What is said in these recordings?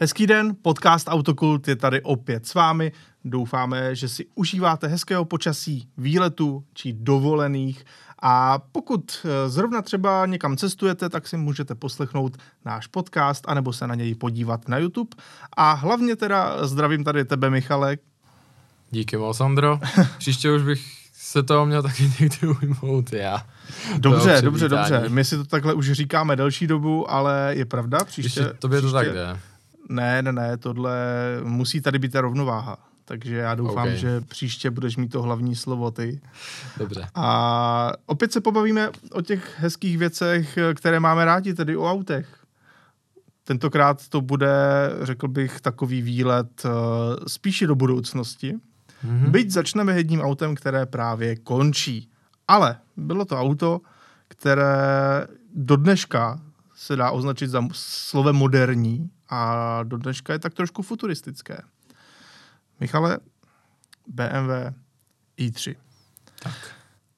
Hezký den, podcast Autokult je tady opět s vámi. Doufáme, že si užíváte hezkého počasí, výletu či dovolených. A pokud eh, zrovna třeba někam cestujete, tak si můžete poslechnout náš podcast anebo se na něj podívat na YouTube. A hlavně teda zdravím tady tebe, Michale. Díky moc, Sandro. Příště už bych se toho měl taky někdy ujmout já. Dobře, dobře, dobře. My si to takhle už říkáme delší dobu, ale je pravda, příště... Příště tobě příště... to tak jde. Ne, ne, ne, tohle musí tady být ta rovnováha. Takže já doufám, OK. že příště budeš mít to hlavní slovo ty. Dobře. A opět se pobavíme o těch hezkých věcech, které máme rádi, tedy o autech. Tentokrát to bude, řekl bych, takový výlet eh, spíše do budoucnosti. Mhm. Byť začneme jedním autem, které právě končí. Ale bylo to auto, které do dneška se dá označit za slovem moderní a do dneška je tak trošku futuristické. Michale, BMW i3. Tak.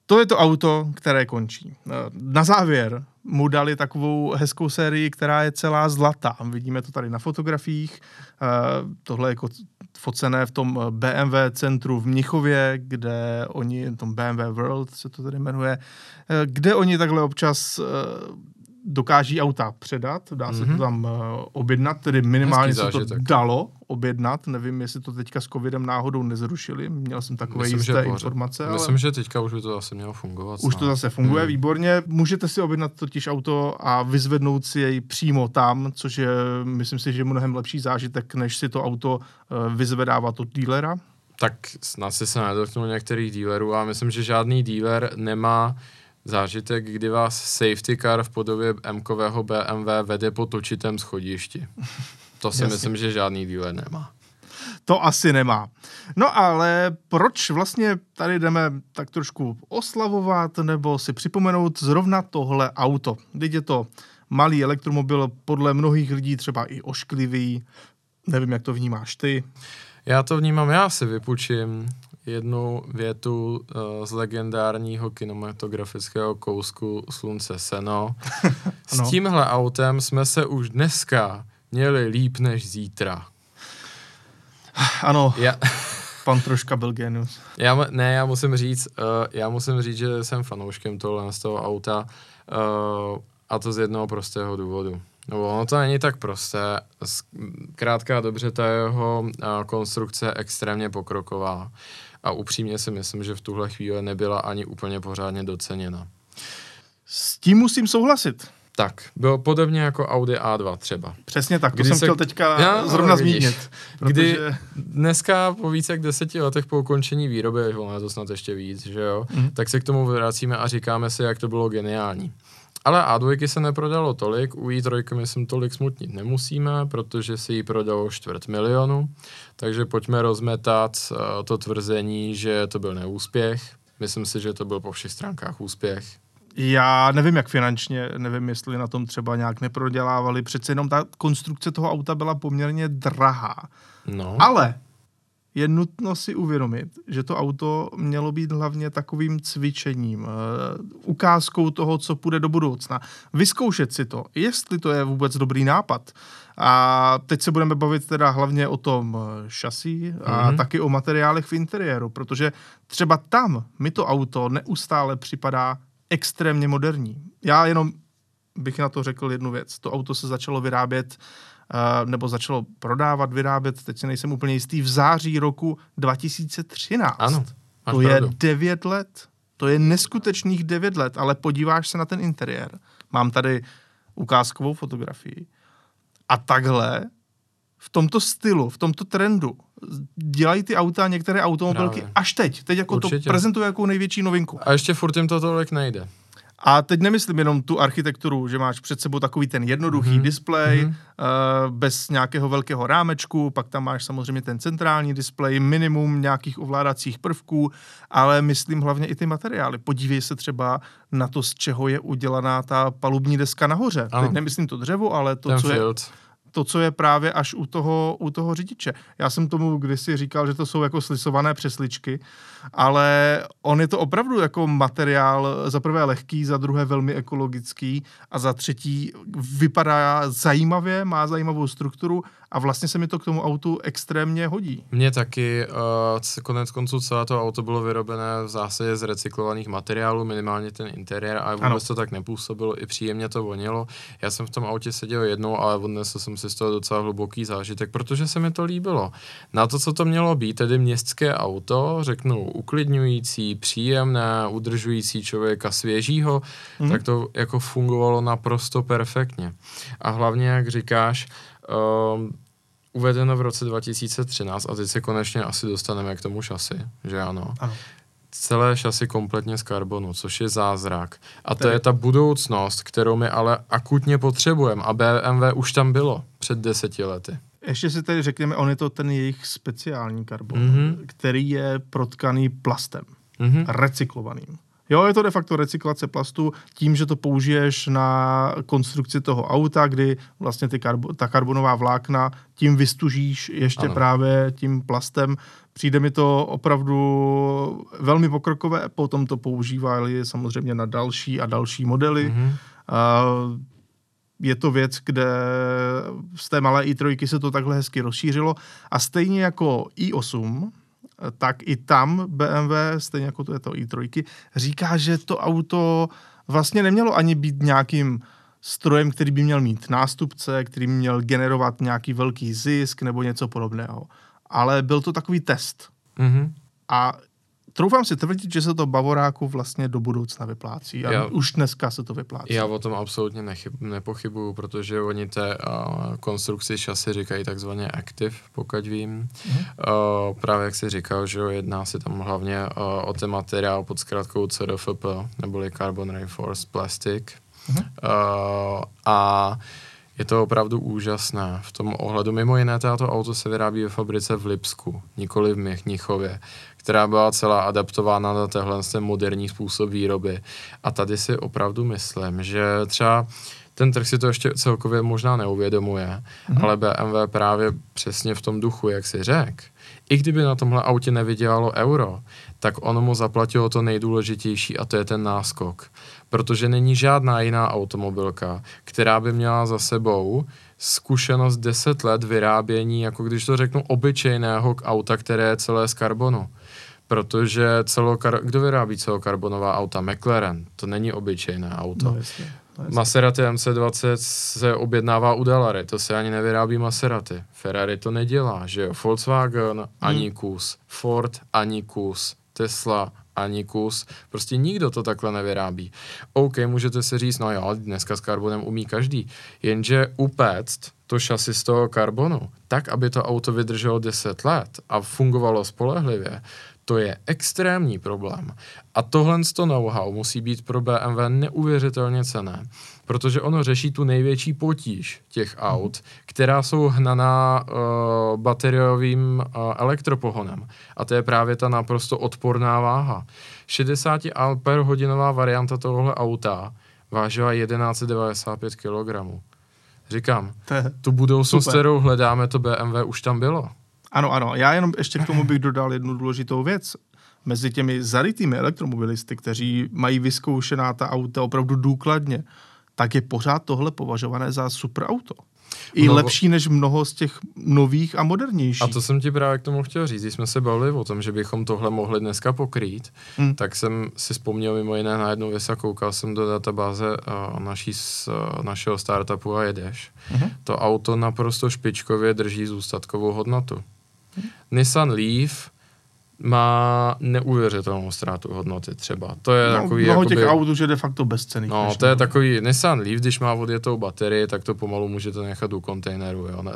To je to auto, které končí. Eh, Na závěr mu dali takovou hezkou sérii, která je celá zlatá. Vidíme to tady na fotografiích. Eh, Tohle je jako focené v tom BMW centru v Mnichově, kde oni, tom BMW World se to tady jmenuje, eh, kde oni takhle občas eh, dokáží auta předat, dá se to Mhm. tam eh, objednat, tedy minimálně se to dalo objednat, nevím, jestli to teďka s covidem náhodou nezrušili, měl jsem takové Myslím, jisté informace, ale... Myslím, že teďka už by to asi mělo fungovat. Už to zase funguje Hmm. výborně. Můžete si objednat totiž auto a vyzvednout si jej přímo tam, což je, myslím si, že mnohem lepší zážitek, než si to auto eh, vyzvedávat od dílera. Tak snad si se nedotknul některých dílerů a myslím, že žádný díler nemá zážitek, kdy vás safety car v podobě M-kového BMW vede po točitém schodišti. To si Jasně. myslím, že žádný díler nemá. To asi nemá. No ale proč vlastně tady jdeme tak trošku oslavovat nebo si připomenout zrovna tohle auto? Teď je to malý elektromobil, podle mnohých lidí třeba i ošklivý. Nevím, jak to vnímáš ty. Já to vnímám, já si vypučím jednu větu uh, z legendárního kinematografického kousku Slunce Seno. S Ano. tímhle autem jsme se už dneska měli líp než zítra. Ano, Já, pan troška byl genius. já, ne, já musím říct, uh, já musím říct, že jsem fanouškem tohle z toho auta uh, a to z jednoho prostého důvodu. No, ono to není tak prosté. Z- Krátka a dobře, ta jeho uh, konstrukce je extrémně pokroková a upřímně si myslím, že v tuhle chvíli nebyla ani úplně pořádně doceněna. S tím musím souhlasit. Tak, bylo podobně jako Audi A2 třeba. Přesně tak, to Kdy jsem se- chtěl teďka Já, zrovna vidíš. zmínit. Kdy Protože... dneska po více jak deseti letech po ukončení výroby, ono je to snad ještě víc, že jo, Mhm. tak se k tomu vracíme a říkáme si, jak to bylo geniální. Ale A2 se neprodalo tolik, u i3 myslím tolik smutnit nemusíme, protože si ji prodalo čtvrt milionu, takže pojďme rozmetat uh, to tvrzení, že to byl neúspěch. Myslím si, že to byl po všech stránkách úspěch. Já nevím, jak finančně, nevím, jestli na tom třeba nějak neprodělávali. Přece jenom ta konstrukce toho auta byla poměrně drahá. No, Ale je nutno si uvědomit, že to auto mělo být hlavně takovým cvičením, eh, ukázkou toho, co půjde do budoucna. Vyzkoušet si to, jestli to je vůbec dobrý nápad. A teď se budeme bavit teda hlavně o tom eh, šasí a Mhm. taky o materiálech v interiéru, protože třeba tam mi to auto neustále připadá extrémně moderní. Já jenom bych na to řekl jednu věc. To auto se začalo vyrábět eh, nebo začalo prodávat, vyrábět, teď si nejsem úplně jistý, v září roku 2013. ano, to je pravdu. 9 let. To je neskutečných 9 let, ale podíváš se na ten interiér. Mám tady ukázkovou fotografii. A takhle v tomto stylu, v tomto trendu dělají ty auta některé automobilky Právě. až teď. Teď jako to Určitě. prezentuje jako největší novinku. A ještě furt jim to tolik nejde. A teď nemyslím jenom tu architekturu, že máš před sebou takový ten jednoduchý mm-hmm. displej, Mhm. mm-hmm. uh, bez nějakého velkého rámečku, pak tam máš samozřejmě ten centrální displej, minimum nějakých ovládacích prvků, ale myslím hlavně i ty materiály. Podívej se třeba na to, z čeho je udělaná ta palubní deska nahoře. Ano. Teď nemyslím to dřevo, ale to, Ten co je field. To, co je právě až u toho, u toho řidiče. Já jsem tomu kdysi říkal, že to jsou jako slisované přesličky, ale on je to opravdu jako materiál za prvé lehký, za druhé velmi ekologický a za třetí vypadá zajímavě, má zajímavou strukturu a vlastně se mi to k tomu autu extrémně hodí. Mně taky, uh, konec konců celé to auto bylo vyrobené v zásadě z recyklovaných materiálů, minimálně ten interiér, ale vůbec ano. to tak nepůsobilo, i příjemně to vonilo. Já jsem v tom autě seděl jednou, ale odnesl jsem si z toho docela hluboký zážitek, protože se mi to líbilo. Na to, co to mělo být, tedy městské auto, řeknu uklidňující, příjemné, udržující člověka svěžího, hmm. tak to jako fungovalo naprosto perfektně. A hlavně, jak říkáš, um, uvedeno v roce 2013 a teď se konečně asi dostaneme k tomu šasi, že ano. ano. Celé šasy kompletně z karbonu, což je zázrak. A to je ta budoucnost, kterou my ale akutně potřebujeme. A BMW už tam bylo před deseti lety. Ještě si tady řekněme, on je to ten jejich speciální karbon, mm-hmm. který je protkaný plastem, mm-hmm. recyklovaným. Jo, je to de facto recyklace plastu tím, že to použiješ na konstrukci toho auta, kdy vlastně ty karbo, ta karbonová vlákna tím vystužíš ještě ano. právě tím plastem. Přijde mi to opravdu velmi pokrokové, potom to používali samozřejmě na další a další modely. Mm-hmm. Uh, je to věc, kde z té malé i3 se to takhle hezky rozšířilo a stejně jako i8, tak i tam BMW, stejně jako to je to i3, říká, že to auto vlastně nemělo ani být nějakým strojem, který by měl mít nástupce, který by měl generovat nějaký velký zisk nebo něco podobného. Ale byl to takový test. Mm-hmm. A troufám si tvrdit, že se to Bavoráku vlastně do budoucna vyplácí. A já, už dneska se to vyplácí. Já o tom absolutně nechyb, nepochybuju, protože oni té uh, konstrukci šasy říkají takzvaně active, pokud vím. Mm-hmm. Uh, právě jak jsi říkal, že jedná se tam hlavně uh, o ten materiál pod zkrátkou CRFP, neboli Carbon Reinforced Plastic. Mm-hmm. Uh, a je to opravdu úžasné v tom ohledu. Mimo jiné, tato auto se vyrábí ve fabrice v Lipsku, nikoli v Měchnichově která byla celá adaptována na tenhle ten moderní způsob výroby. A tady si opravdu myslím, že třeba ten trh si to ještě celkově možná neuvědomuje, mm-hmm. ale BMW právě přesně v tom duchu, jak si řek, i kdyby na tomhle autě nevydělalo euro, tak ono mu zaplatilo to nejdůležitější a to je ten náskok. Protože není žádná jiná automobilka, která by měla za sebou zkušenost 10 let vyrábění, jako když to řeknu, obyčejného auta, které je celé z karbonu protože celokar- kdo vyrábí celokarbonová auta? McLaren, to není obyčejné auto. No. Maserati MC20 se objednává u Dalary, to se ani nevyrábí Maserati. Ferrari to nedělá, že jo? Volkswagen hmm. ani kus, Ford ani kus, Tesla ani kus. Prostě nikdo to takhle nevyrábí. OK, můžete si říct, no jo, dneska s karbonem umí každý, jenže upéct to šasi z toho karbonu, tak, aby to auto vydrželo 10 let a fungovalo spolehlivě, to je extrémní problém. A tohle to know-how musí být pro BMW neuvěřitelně cené, protože ono řeší tu největší potíž těch aut, která jsou hnaná uh, bateriovým uh, elektropohonem. A to je právě ta naprosto odporná váha. 60 Ah hodinová varianta tohohle auta vážila 1195 kg. Říkám, tu budoucnost, kterou hledáme, to BMW už tam bylo. Ano, ano. Já jenom ještě k tomu bych dodal jednu důležitou věc. Mezi těmi zarytými elektromobilisty, kteří mají vyzkoušená ta auta opravdu důkladně, tak je pořád tohle považované za super auto. I no, lepší než mnoho z těch nových a modernějších. A to jsem ti právě k tomu chtěl říct. Když jsme se bavili o tom, že bychom tohle mohli dneska pokrýt, hmm. tak jsem si vzpomněl mimo jiné na jednu věc a koukal jsem do databáze uh, naší, uh, našeho startupu a jedeš. Hmm. To auto naprosto špičkově drží zůstatkovou hodnotu. Nissan Leaf má neuvěřitelnou ztrátu hodnoty třeba. To je no, takový... Mnoho jakoby, těch aut už je de facto bezcený. No, to je takový Nissan Leaf, když má odjetou baterii, tak to pomalu můžete nechat u kontejneru, jo. Ne,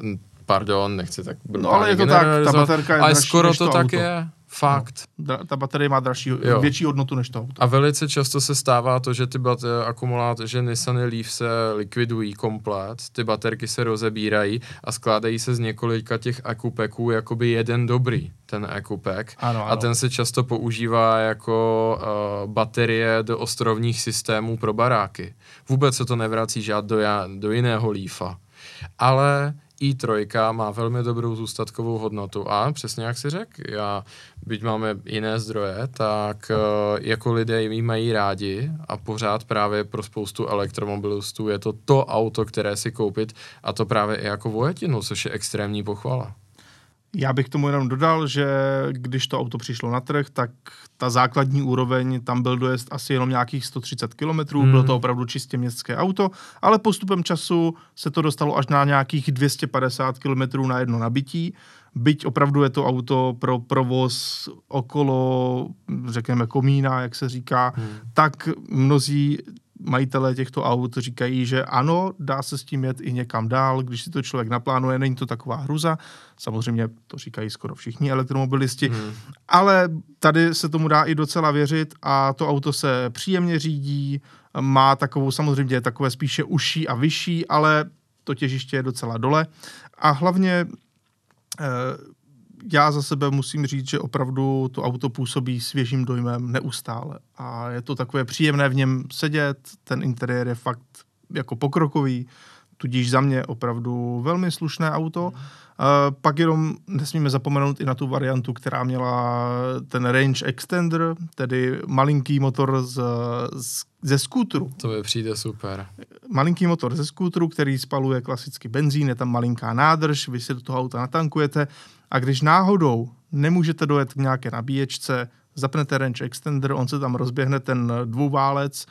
pardon, nechci tak No ale je to tak, ta baterka je Ale skoro to, to tak auto. je. Fakt. No, ta baterie má dražší, jo. větší hodnotu než to auto. A velice často se stává to, že ty bat- akumulátory, že Nissan Leaf se likvidují komplet, ty baterky se rozebírají a skládají se z několika těch akupeků jakoby jeden dobrý, ten akupek. Ano, ano. A ten se často používá jako uh, baterie do ostrovních systémů pro baráky. Vůbec se to nevrací žád do, do jiného Leafa. Ale i3 má velmi dobrou zůstatkovou hodnotu a přesně jak si řekl, já, byť máme jiné zdroje, tak uh, jako lidé ji mají rádi a pořád právě pro spoustu elektromobilistů je to to auto, které si koupit a to právě i jako vojetinu, což je extrémní pochvala. Já bych tomu jenom dodal, že když to auto přišlo na trh, tak ta základní úroveň, tam byl dojezd asi jenom nějakých 130 km, hmm. bylo to opravdu čistě městské auto, ale postupem času se to dostalo až na nějakých 250 km na jedno nabití. Byť opravdu je to auto pro provoz okolo, řekněme, komína, jak se říká, hmm. tak mnozí majitelé těchto aut říkají, že ano, dá se s tím jet i někam dál, když si to člověk naplánuje, není to taková hruza. Samozřejmě to říkají skoro všichni elektromobilisti, hmm. ale tady se tomu dá i docela věřit a to auto se příjemně řídí, má takovou samozřejmě takové spíše uší a vyšší, ale to těžiště je docela dole a hlavně eh, já za sebe musím říct, že opravdu to auto působí svěžím dojmem neustále. A je to takové příjemné v něm sedět, ten interiér je fakt jako pokrokový, tudíž za mě opravdu velmi slušné auto. Uh, pak jenom nesmíme zapomenout i na tu variantu, která měla ten range extender, tedy malinký motor z, z, ze skútru. To by přijde super. Malinký motor ze skútru, který spaluje klasicky benzín, je tam malinká nádrž, vy si do toho auta natankujete a když náhodou nemůžete dojet k nějaké nabíječce, zapnete range extender, on se tam rozběhne ten dvouválec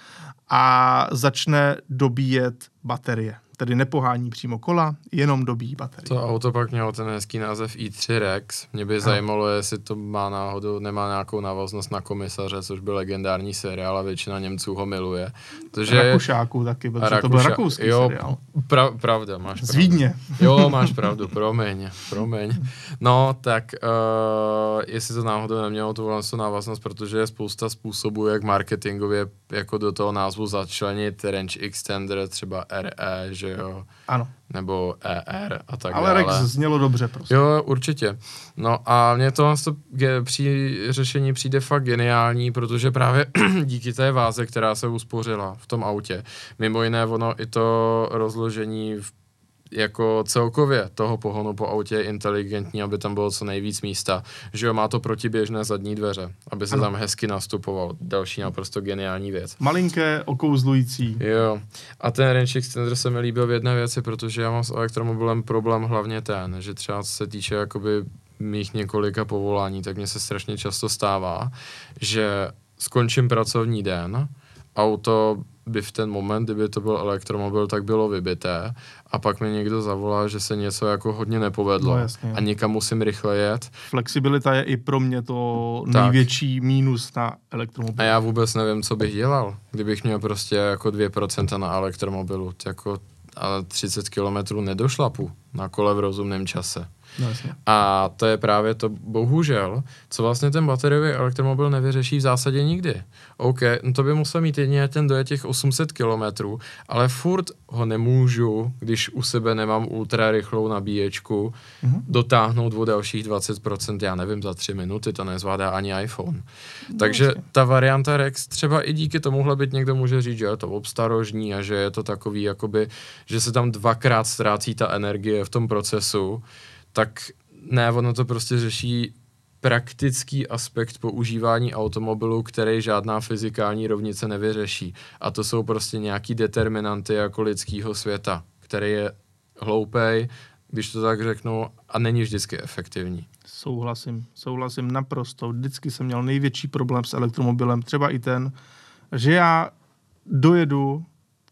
a začne dobíjet baterie tedy nepohání přímo kola, jenom dobíjí baterie. To auto pak mělo ten hezký název i3 Rex. Mě by no. zajímalo, jestli to má náhodou, nemá nějakou návaznost na komisaře, což byl legendární seriál a většina Němců ho miluje. Tože... Rakušáků taky, protože Rakuša... to byl rakouský jo, seriál. Pra, pravda, máš pravdu. Z Vídně. Jo, máš pravdu, promiň, promiň. No, tak uh, jestli to náhodou nemělo tu vlastně návaznost, protože je spousta způsobů, jak marketingově jako do toho názvu začlenit range extender, třeba RE, že jo? Ano. Nebo ER a tak Ale dále. Rex znělo dobře prostě. Jo, určitě. No a mně to, to při řešení přijde fakt geniální, protože právě díky té váze, která se uspořila v tom autě, mimo jiné ono i to rozložení v jako celkově toho pohonu po autě je inteligentní, aby tam bylo co nejvíc místa. Že jo, má to protiběžné zadní dveře, aby se ano. tam hezky nastupoval. Další naprosto geniální věc. Malinké, okouzlující. Jo. A ten range extender se mi líbil v jedné věci, protože já mám s elektromobilem problém hlavně ten, že třeba se týče jakoby mých několika povolání, tak mně se strašně často stává, že skončím pracovní den, auto by v ten moment, kdyby to byl elektromobil, tak bylo vybité a pak mi někdo zavolá, že se něco jako hodně nepovedlo no, jasně. a někam musím rychle jet. Flexibilita je i pro mě to tak. největší mínus na elektromobilu. A já vůbec nevím, co bych dělal, kdybych měl prostě jako 2% na elektromobilu, jako a 30 kilometrů nedošlapu na kole v rozumném čase. No, a to je právě to, bohužel, co vlastně ten bateriový elektromobil nevyřeší v zásadě nikdy. OK, no to by musel mít jedině ten dojet těch 800 kilometrů, ale furt ho nemůžu, když u sebe nemám ultra rychlou nabíječku, mm-hmm. dotáhnout o dalších 20%, já nevím, za tři minuty, to nezvládá ani iPhone. No, Takže ta varianta Rex třeba i díky tomuhle byt někdo může říct, že je to obstarožní a že je to takový, jakoby, že se tam dvakrát ztrácí ta energie v tom procesu, tak ne, ono to prostě řeší praktický aspekt používání automobilu, který žádná fyzikální rovnice nevyřeší. A to jsou prostě nějaký determinanty jako lidského světa, který je hloupej, když to tak řeknu, a není vždycky efektivní. Souhlasím, souhlasím naprosto. Vždycky jsem měl největší problém s elektromobilem, třeba i ten, že já dojedu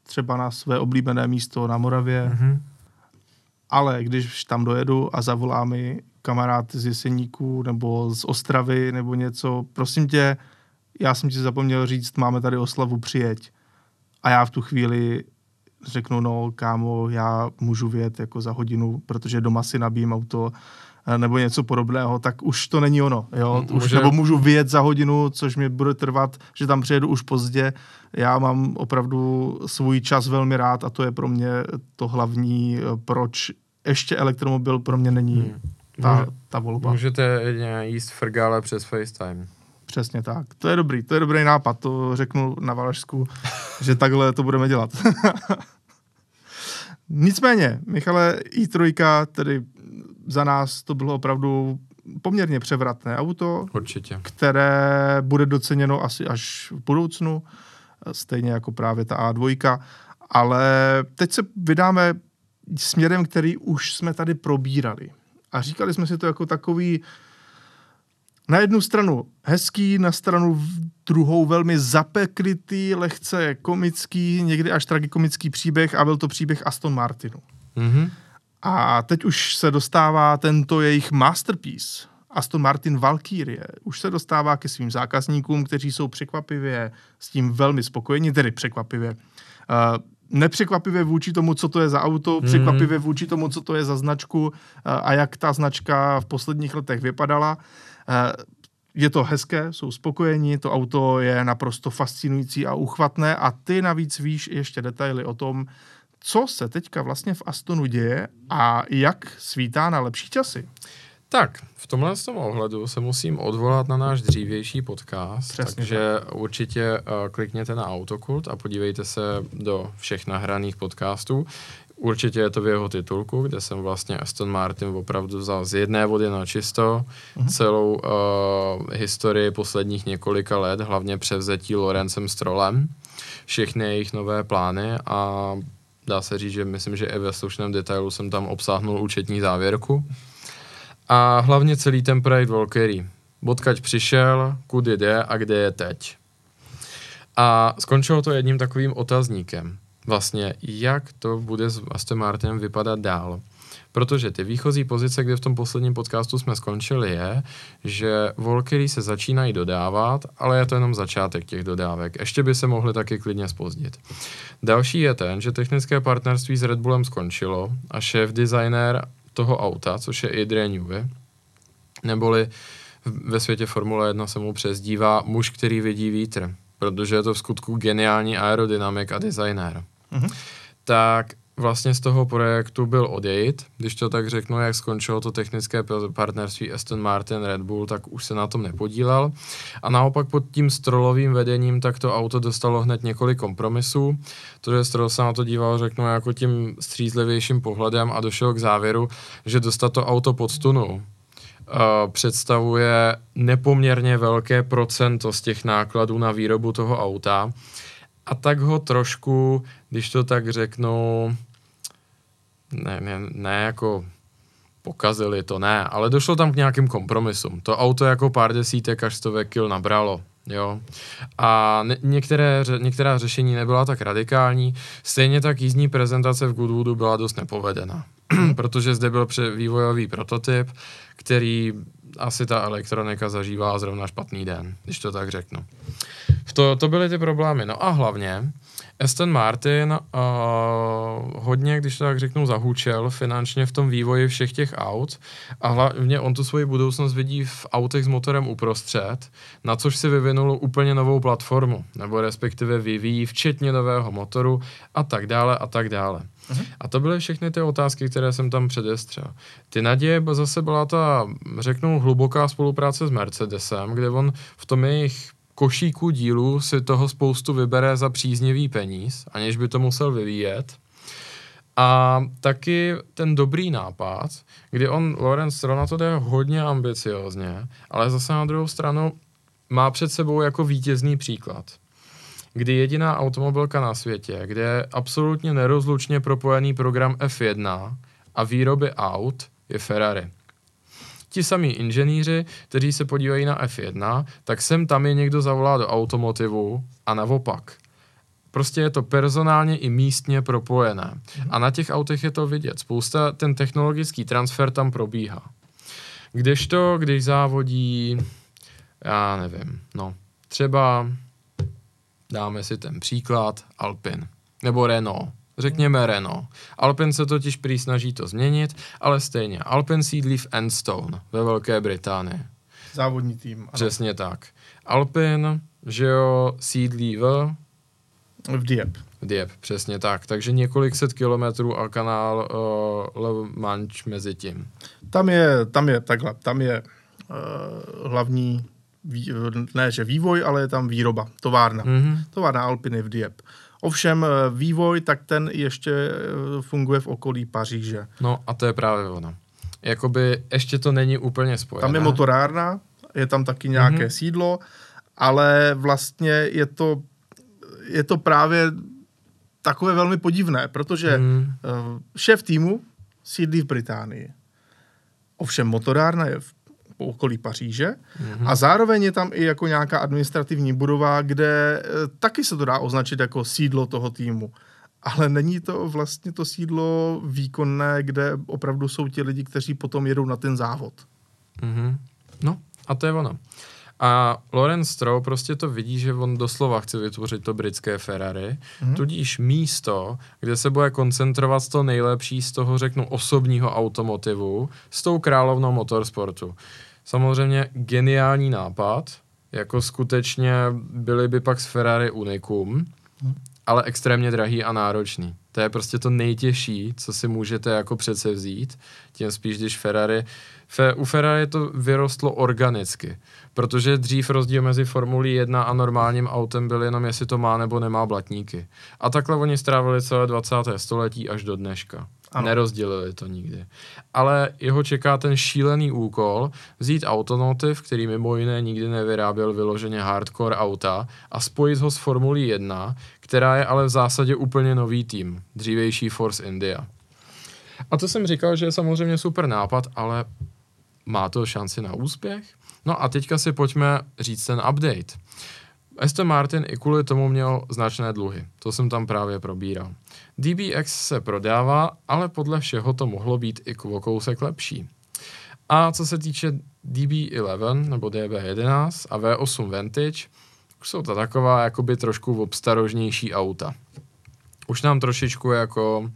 třeba na své oblíbené místo na Moravě, mm-hmm ale když tam dojedu a zavolá mi kamarád z Jeseníků nebo z Ostravy nebo něco, prosím tě, já jsem ti zapomněl říct, máme tady oslavu, přijeď. A já v tu chvíli řeknu, no kámo, já můžu vět jako za hodinu, protože doma si nabím auto eh, nebo něco podobného, tak už to není ono, jo, Může... už, nebo můžu vyjet za hodinu, což mi bude trvat, že tam přijedu už pozdě, já mám opravdu svůj čas velmi rád a to je pro mě to hlavní, eh, proč ještě elektromobil pro mě není hmm. ta, Může, ta volba. Můžete jíst frgále přes FaceTime. Přesně tak. To je dobrý, to je dobrý nápad, to řeknu na Valašsku, že takhle to budeme dělat. Nicméně, Michale, i3, tedy za nás to bylo opravdu poměrně převratné auto. Určitě. Které bude doceněno asi až v budoucnu, stejně jako právě ta A2. Ale teď se vydáme směrem, který už jsme tady probírali. A říkali jsme si to jako takový na jednu stranu hezký, na stranu druhou velmi zapeklitý, lehce komický, někdy až tragikomický příběh a byl to příběh Aston Martinu. Mm-hmm. A teď už se dostává tento jejich masterpiece, Aston Martin Valkyrie, už se dostává ke svým zákazníkům, kteří jsou překvapivě s tím velmi spokojeni, tedy překvapivě. Uh, nepřekvapivě vůči tomu, co to je za auto, mm. překvapivě vůči tomu, co to je za značku uh, a jak ta značka v posledních letech vypadala. Uh, je to hezké, jsou spokojení, to auto je naprosto fascinující a uchvatné a ty navíc víš ještě detaily o tom, co se teďka vlastně v Astonu děje a jak svítá na lepší časy. Tak, v tomhle tom ohledu se musím odvolat na náš dřívější podcast, Přesně takže tak. určitě uh, klikněte na Autokult a podívejte se do všech nahraných podcastů. Určitě je to v jeho titulku, kde jsem vlastně Aston Martin opravdu vzal z jedné vody na čisto uh-huh. celou uh, historii posledních několika let, hlavně převzetí Lorencem Strollem, všechny jejich nové plány a dá se říct, že myslím, že i ve slušném detailu jsem tam obsáhnul účetní závěrku. A hlavně celý ten projekt Valkyrie. Odkaď přišel, kudy jde a kde je teď. A skončilo to jedním takovým otazníkem. Vlastně, jak to bude s Aston Martinem vypadat dál. Protože ty výchozí pozice, kde v tom posledním podcastu jsme skončili, je, že Valkyrie se začínají dodávat, ale je to jenom začátek těch dodávek. Ještě by se mohly taky klidně spozdit. Další je ten, že technické partnerství s Red Bullem skončilo a šéf designer toho auta, což je Adrian Newey, neboli ve světě Formule 1 se mu přezdívá muž, který vidí vítr, protože je to v skutku geniální aerodynamik a designér. Mm-hmm. Tak vlastně z toho projektu byl odejít, když to tak řeknu, jak skončilo to technické partnerství Aston Martin Red Bull, tak už se na tom nepodílel. A naopak pod tím strolovým vedením tak to auto dostalo hned několik kompromisů. To, že Stroll se na to díval, řeknu, jako tím střízlivějším pohledem a došel k závěru, že dostat to auto pod stunu uh, představuje nepoměrně velké procento z těch nákladů na výrobu toho auta a tak ho trošku, když to tak řeknu, ne, ne, ne jako pokazili to, ne, ale došlo tam k nějakým kompromisům. To auto jako pár desítek až stovek kil nabralo, jo. A ne, některé, některá řešení nebyla tak radikální, stejně tak jízdní prezentace v Goodwoodu byla dost nepovedena, protože zde byl vývojový prototyp, který asi ta elektronika zažívá zrovna špatný den, když to tak řeknu. To, to byly ty problémy. No a hlavně Aston Martin uh, hodně, když to tak řeknu, zahučel finančně v tom vývoji všech těch aut a hlavně on tu svoji budoucnost vidí v autech s motorem uprostřed, na což si vyvinul úplně novou platformu, nebo respektive vyvíjí včetně nového motoru a tak dále a tak dále. Uh-huh. A to byly všechny ty otázky, které jsem tam předestřel. Ty naděje zase byla ta, řeknu, hluboká spolupráce s Mercedesem, kde on v tom jejich košíku dílu si toho spoustu vybere za příznivý peníz, aniž by to musel vyvíjet. A taky ten dobrý nápad, kdy on, Lorenz na to jde hodně ambiciozně, ale zase na druhou stranu má před sebou jako vítězný příklad. Kdy jediná automobilka na světě, kde je absolutně nerozlučně propojený program F1 a výroby aut, je Ferrari ti samí inženýři, kteří se podívají na F1, tak sem tam je někdo zavolá do automotivu a naopak. Prostě je to personálně i místně propojené. A na těch autech je to vidět. Spousta, ten technologický transfer tam probíhá. Kdežto, když závodí, já nevím, no, třeba dáme si ten příklad Alpin nebo Renault Řekněme Renault. Alpin se totiž prý snaží to změnit, ale stejně. Alpin sídlí v Enstone ve Velké Británii. Závodní tým. Ano. Přesně tak. Alpin, že jo, sídlí v... V Dieppe. V Dieppe, přesně tak. Takže několik set kilometrů a kanál uh, Le Manche mezi tím. Tam je, tam je takhle, tam je uh, hlavní, vý, ne že vývoj, ale je tam výroba, továrna. Mm-hmm. Továrna Alpiny v Dieppe. Ovšem eh, vývoj, tak ten ještě eh, funguje v okolí Paříže. No a to je právě ono. Jakoby ještě to není úplně spojené. Tam je motorárna, je tam taky nějaké mm-hmm. sídlo, ale vlastně je to, je to právě takové velmi podivné, protože mm. šéf týmu sídlí v Británii. Ovšem motorárna je v okolí Paříže mm-hmm. a zároveň je tam i jako nějaká administrativní budova, kde e, taky se to dá označit jako sídlo toho týmu. Ale není to vlastně to sídlo výkonné, kde opravdu jsou ti lidi, kteří potom jedou na ten závod. Mm-hmm. No, a to je ono. A Lorenz Stroh prostě to vidí, že on doslova chce vytvořit to britské Ferrari, mm-hmm. tudíž místo, kde se bude koncentrovat to nejlepší z toho, řeknu, osobního automotivu, s tou královnou motorsportu. Samozřejmě geniální nápad, jako skutečně byly by pak z Ferrari unikum, mm. ale extrémně drahý a náročný. To je prostě to nejtěžší, co si můžete jako přece vzít, tím spíš, když Ferrari, fe, u Ferrari to vyrostlo organicky, protože dřív rozdíl mezi Formulí 1 a normálním autem byl jenom, jestli to má nebo nemá blatníky. A takhle oni strávili celé 20. století až do dneška. Ano. Nerozdělili to nikdy. Ale jeho čeká ten šílený úkol vzít automotiv, který mimo jiné nikdy nevyráběl vyloženě hardcore auta a spojit ho s Formulí 1, která je ale v zásadě úplně nový tým, dřívejší Force India. A to jsem říkal, že je samozřejmě super nápad, ale má to šanci na úspěch? No a teďka si pojďme říct ten update. Aston Martin i kvůli tomu měl značné dluhy. To jsem tam právě probíral. DBX se prodává, ale podle všeho to mohlo být i o kousek lepší. A co se týče DB11 nebo DB11 a V8 Vantage, už jsou to taková jakoby trošku obstarožnější auta. Už nám trošičku jako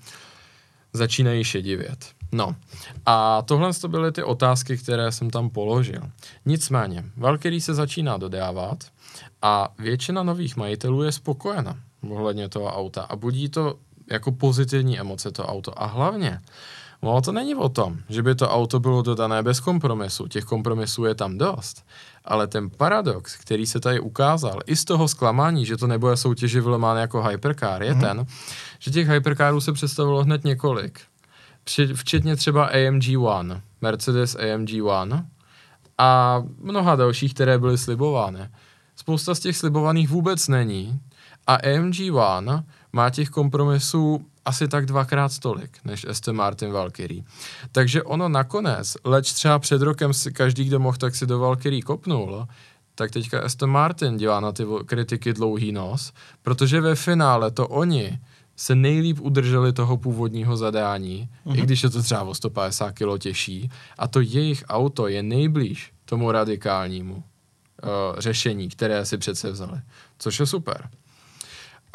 začínají šedivět. No a tohle to byly ty otázky, které jsem tam položil. Nicméně, Valkyrie se začíná dodávat a většina nových majitelů je spokojena ohledně toho auta a budí to jako pozitivní emoce to auto. A hlavně, no to není o tom, že by to auto bylo dodané bez kompromisu, těch kompromisů je tam dost, ale ten paradox, který se tady ukázal, i z toho zklamání, že to nebude soutěži vlemán jako hypercar, je mm-hmm. ten, že těch hypercarů se představilo hned několik. Včetně třeba AMG One, Mercedes AMG One a mnoha dalších, které byly slibovány. Spousta z těch slibovaných vůbec není a AMG One má těch kompromisů asi tak dvakrát tolik, než Aston Martin Valkyrie. Takže ono nakonec, leč třeba před rokem si každý, kdo mohl, tak si do Valkyrie kopnul, tak teďka Aston Martin dělá na ty kritiky dlouhý nos, protože ve finále to oni se nejlíp udrželi toho původního zadání, uh-huh. i mhm. když je to třeba o 150 kg těžší, a to jejich auto je nejblíž tomu radikálnímu uh, řešení, které si přece vzali, což je super.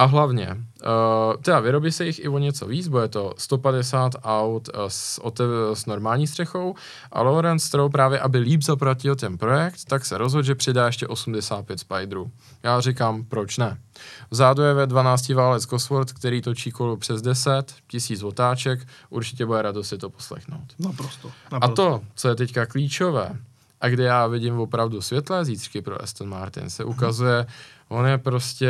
A hlavně, uh, teda vyrobí se jich i o něco víc, bude to 150 aut uh, s, otev- s normální střechou a Lawrence Stroh právě, aby líp zaplatil ten projekt, tak se rozhodl, že přidá ještě 85 Spiderů. Já říkám, proč ne? Vzadu je ve 12 válec Cosworth, který točí kolo přes 10, tisíc otáček, určitě bude radost si to poslechnout. Naprosto, naprosto. A to, co je teďka klíčové, a kde já vidím opravdu světlé zítřky pro Aston Martin, se ukazuje, on je prostě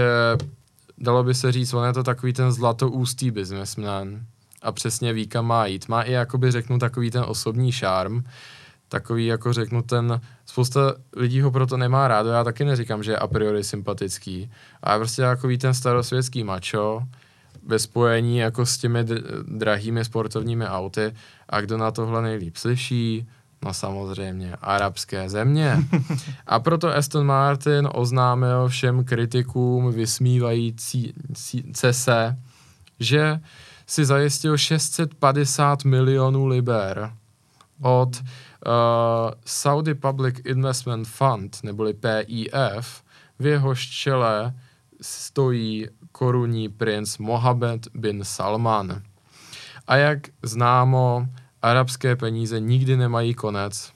dalo by se říct, on je to takový ten zlatoústý businessman a přesně ví, kam má jít. Má i, jakoby řeknu, takový ten osobní šarm, takový, jako řeknu, ten, spousta lidí ho proto nemá rádo, já taky neříkám, že je a priori sympatický, ale prostě takový ten starosvětský mačo, ve spojení jako s těmi drahými sportovními auty. A kdo na tohle nejlíp slyší, No samozřejmě, arabské země. A proto Aston Martin oznámil všem kritikům vysmívající se, že si zajistil 650 milionů liber od uh, Saudi Public Investment Fund, neboli PIF, v jehož čele stojí korunní princ Mohammed bin Salman. A jak známo, arabské peníze nikdy nemají konec,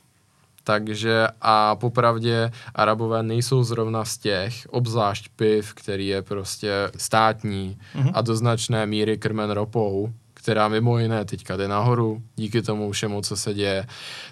takže a popravdě Arabové nejsou zrovna z těch, obzvlášť piv, který je prostě státní mm-hmm. a do značné míry krmen ropou, která mimo jiné teďka jde nahoru, díky tomu všemu, co se děje,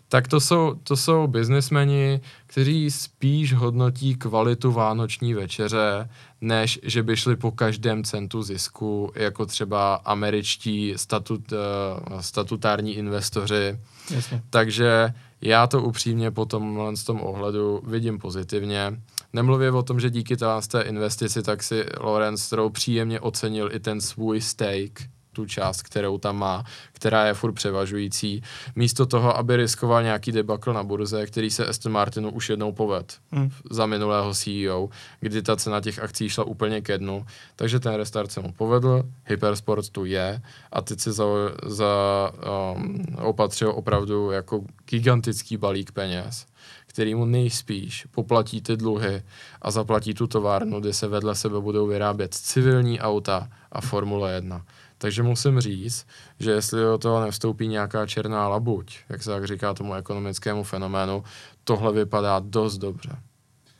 tak to jsou, to jsou biznismeni, kteří spíš hodnotí kvalitu vánoční večeře, než že by šli po každém centu zisku, jako třeba američtí statut, uh, statutární investoři. Jasně. Takže já to upřímně po tomhle tom ohledu vidím pozitivně. Nemluvě o tom, že díky té investici tak si Lorenz Stroh příjemně ocenil i ten svůj stake, tu část, kterou tam má, která je furt převažující, místo toho, aby riskoval nějaký debakl na burze, který se Aston Martinu už jednou poved hmm. za minulého CEO, kdy ta cena těch akcí šla úplně ke dnu, takže ten restart se mu povedl, Hypersport tu je a teď si za, za um, opatřil opravdu jako gigantický balík peněz který mu nejspíš poplatí ty dluhy a zaplatí tu továrnu, kde se vedle sebe budou vyrábět civilní auta a Formule 1. Takže musím říct, že jestli do toho nevstoupí nějaká černá labuť, jak se tak říká tomu ekonomickému fenoménu, tohle vypadá dost dobře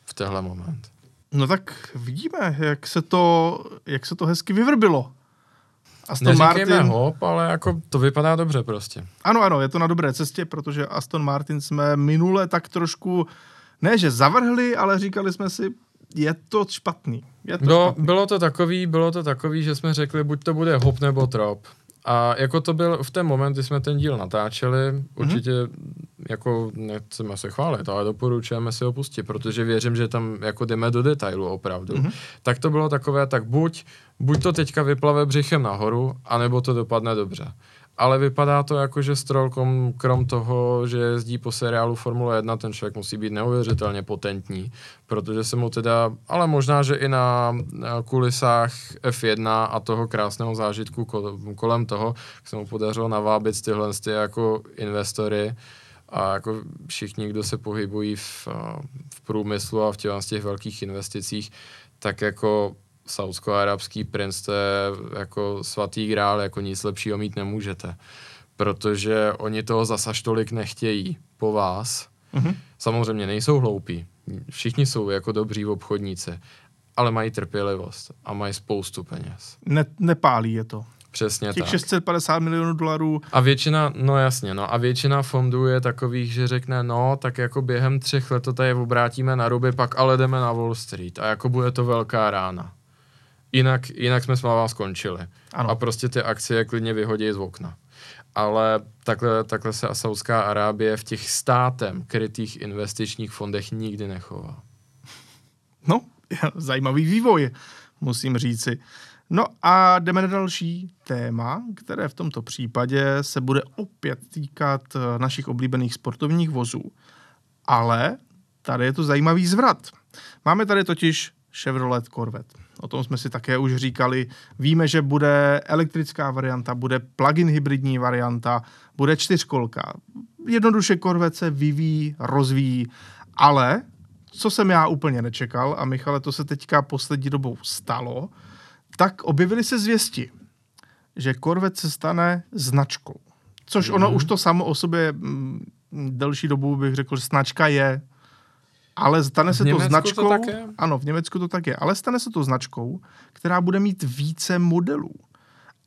v tehle moment. No tak vidíme, jak se to, jak se to hezky vyvrbilo. Aston Martin... hop, ale jako to vypadá dobře prostě. Ano, ano, je to na dobré cestě, protože Aston Martin jsme minule tak trošku, ne že zavrhli, ale říkali jsme si, je to špatný. Je to bylo, špatný. bylo to takový, bylo to takový, že jsme řekli, buď to bude hop nebo trop. A jako to byl v ten moment, kdy jsme ten díl natáčeli, mm-hmm. určitě jako nechceme se chválit, ale doporučujeme si ho pustit, protože věřím, že tam jako jdeme do detailu opravdu. Mm-hmm. Tak to bylo takové, tak buď, buď to teďka vyplave břichem nahoru, anebo to dopadne dobře ale vypadá to jako, že Stroll, krom toho, že jezdí po seriálu Formule 1, ten člověk musí být neuvěřitelně potentní, protože se mu teda, ale možná, že i na, kulisách F1 a toho krásného zážitku kolem toho, se mu podařilo navábit tyhle ty jako investory a jako všichni, kdo se pohybují v, v průmyslu a v těch velkých investicích, tak jako saudsko-arabský princ, to je jako svatý grál, jako nic lepšího mít nemůžete. Protože oni toho zasaž tolik nechtějí po vás. Mm-hmm. Samozřejmě nejsou hloupí. Všichni jsou jako dobří obchodníci, ale mají trpělivost a mají spoustu peněz. Ne, nepálí je to. Přesně Těch tak. 650 milionů dolarů. A většina, no jasně, no a většina fondů je takových, že řekne, no, tak jako během třech let to tady obrátíme na ruby, pak ale jdeme na Wall Street a jako bude to velká rána. Jinak, jinak jsme s váma skončili. Ano. A prostě ty akcie klidně vyhodí z okna. Ale takhle, takhle se Saudská Arábie v těch státem krytých investičních fondech nikdy nechová. No, zajímavý vývoj, musím říci. No a jdeme na další téma, které v tomto případě se bude opět týkat eh, našich oblíbených sportovních vozů. Ale tady je to zajímavý zvrat. Máme tady totiž Chevrolet Corvette. O tom jsme si také už říkali. Víme, že bude elektrická varianta, bude plug-in hybridní varianta, bude čtyřkolka. Jednoduše Corvette se vyvíjí, rozvíjí, ale co jsem já úplně nečekal, a Michale, to se teďka poslední dobou stalo, tak objevily se zvěsti, že Corvette se stane značkou. Což mm-hmm. ono mhm. už to samo o sobě m, mm, delší dobu bych řekl, že značka je, ale stane se to značkou. To tak je? Ano, v Německu to tak je. Ale stane se to značkou, která bude mít více modelů.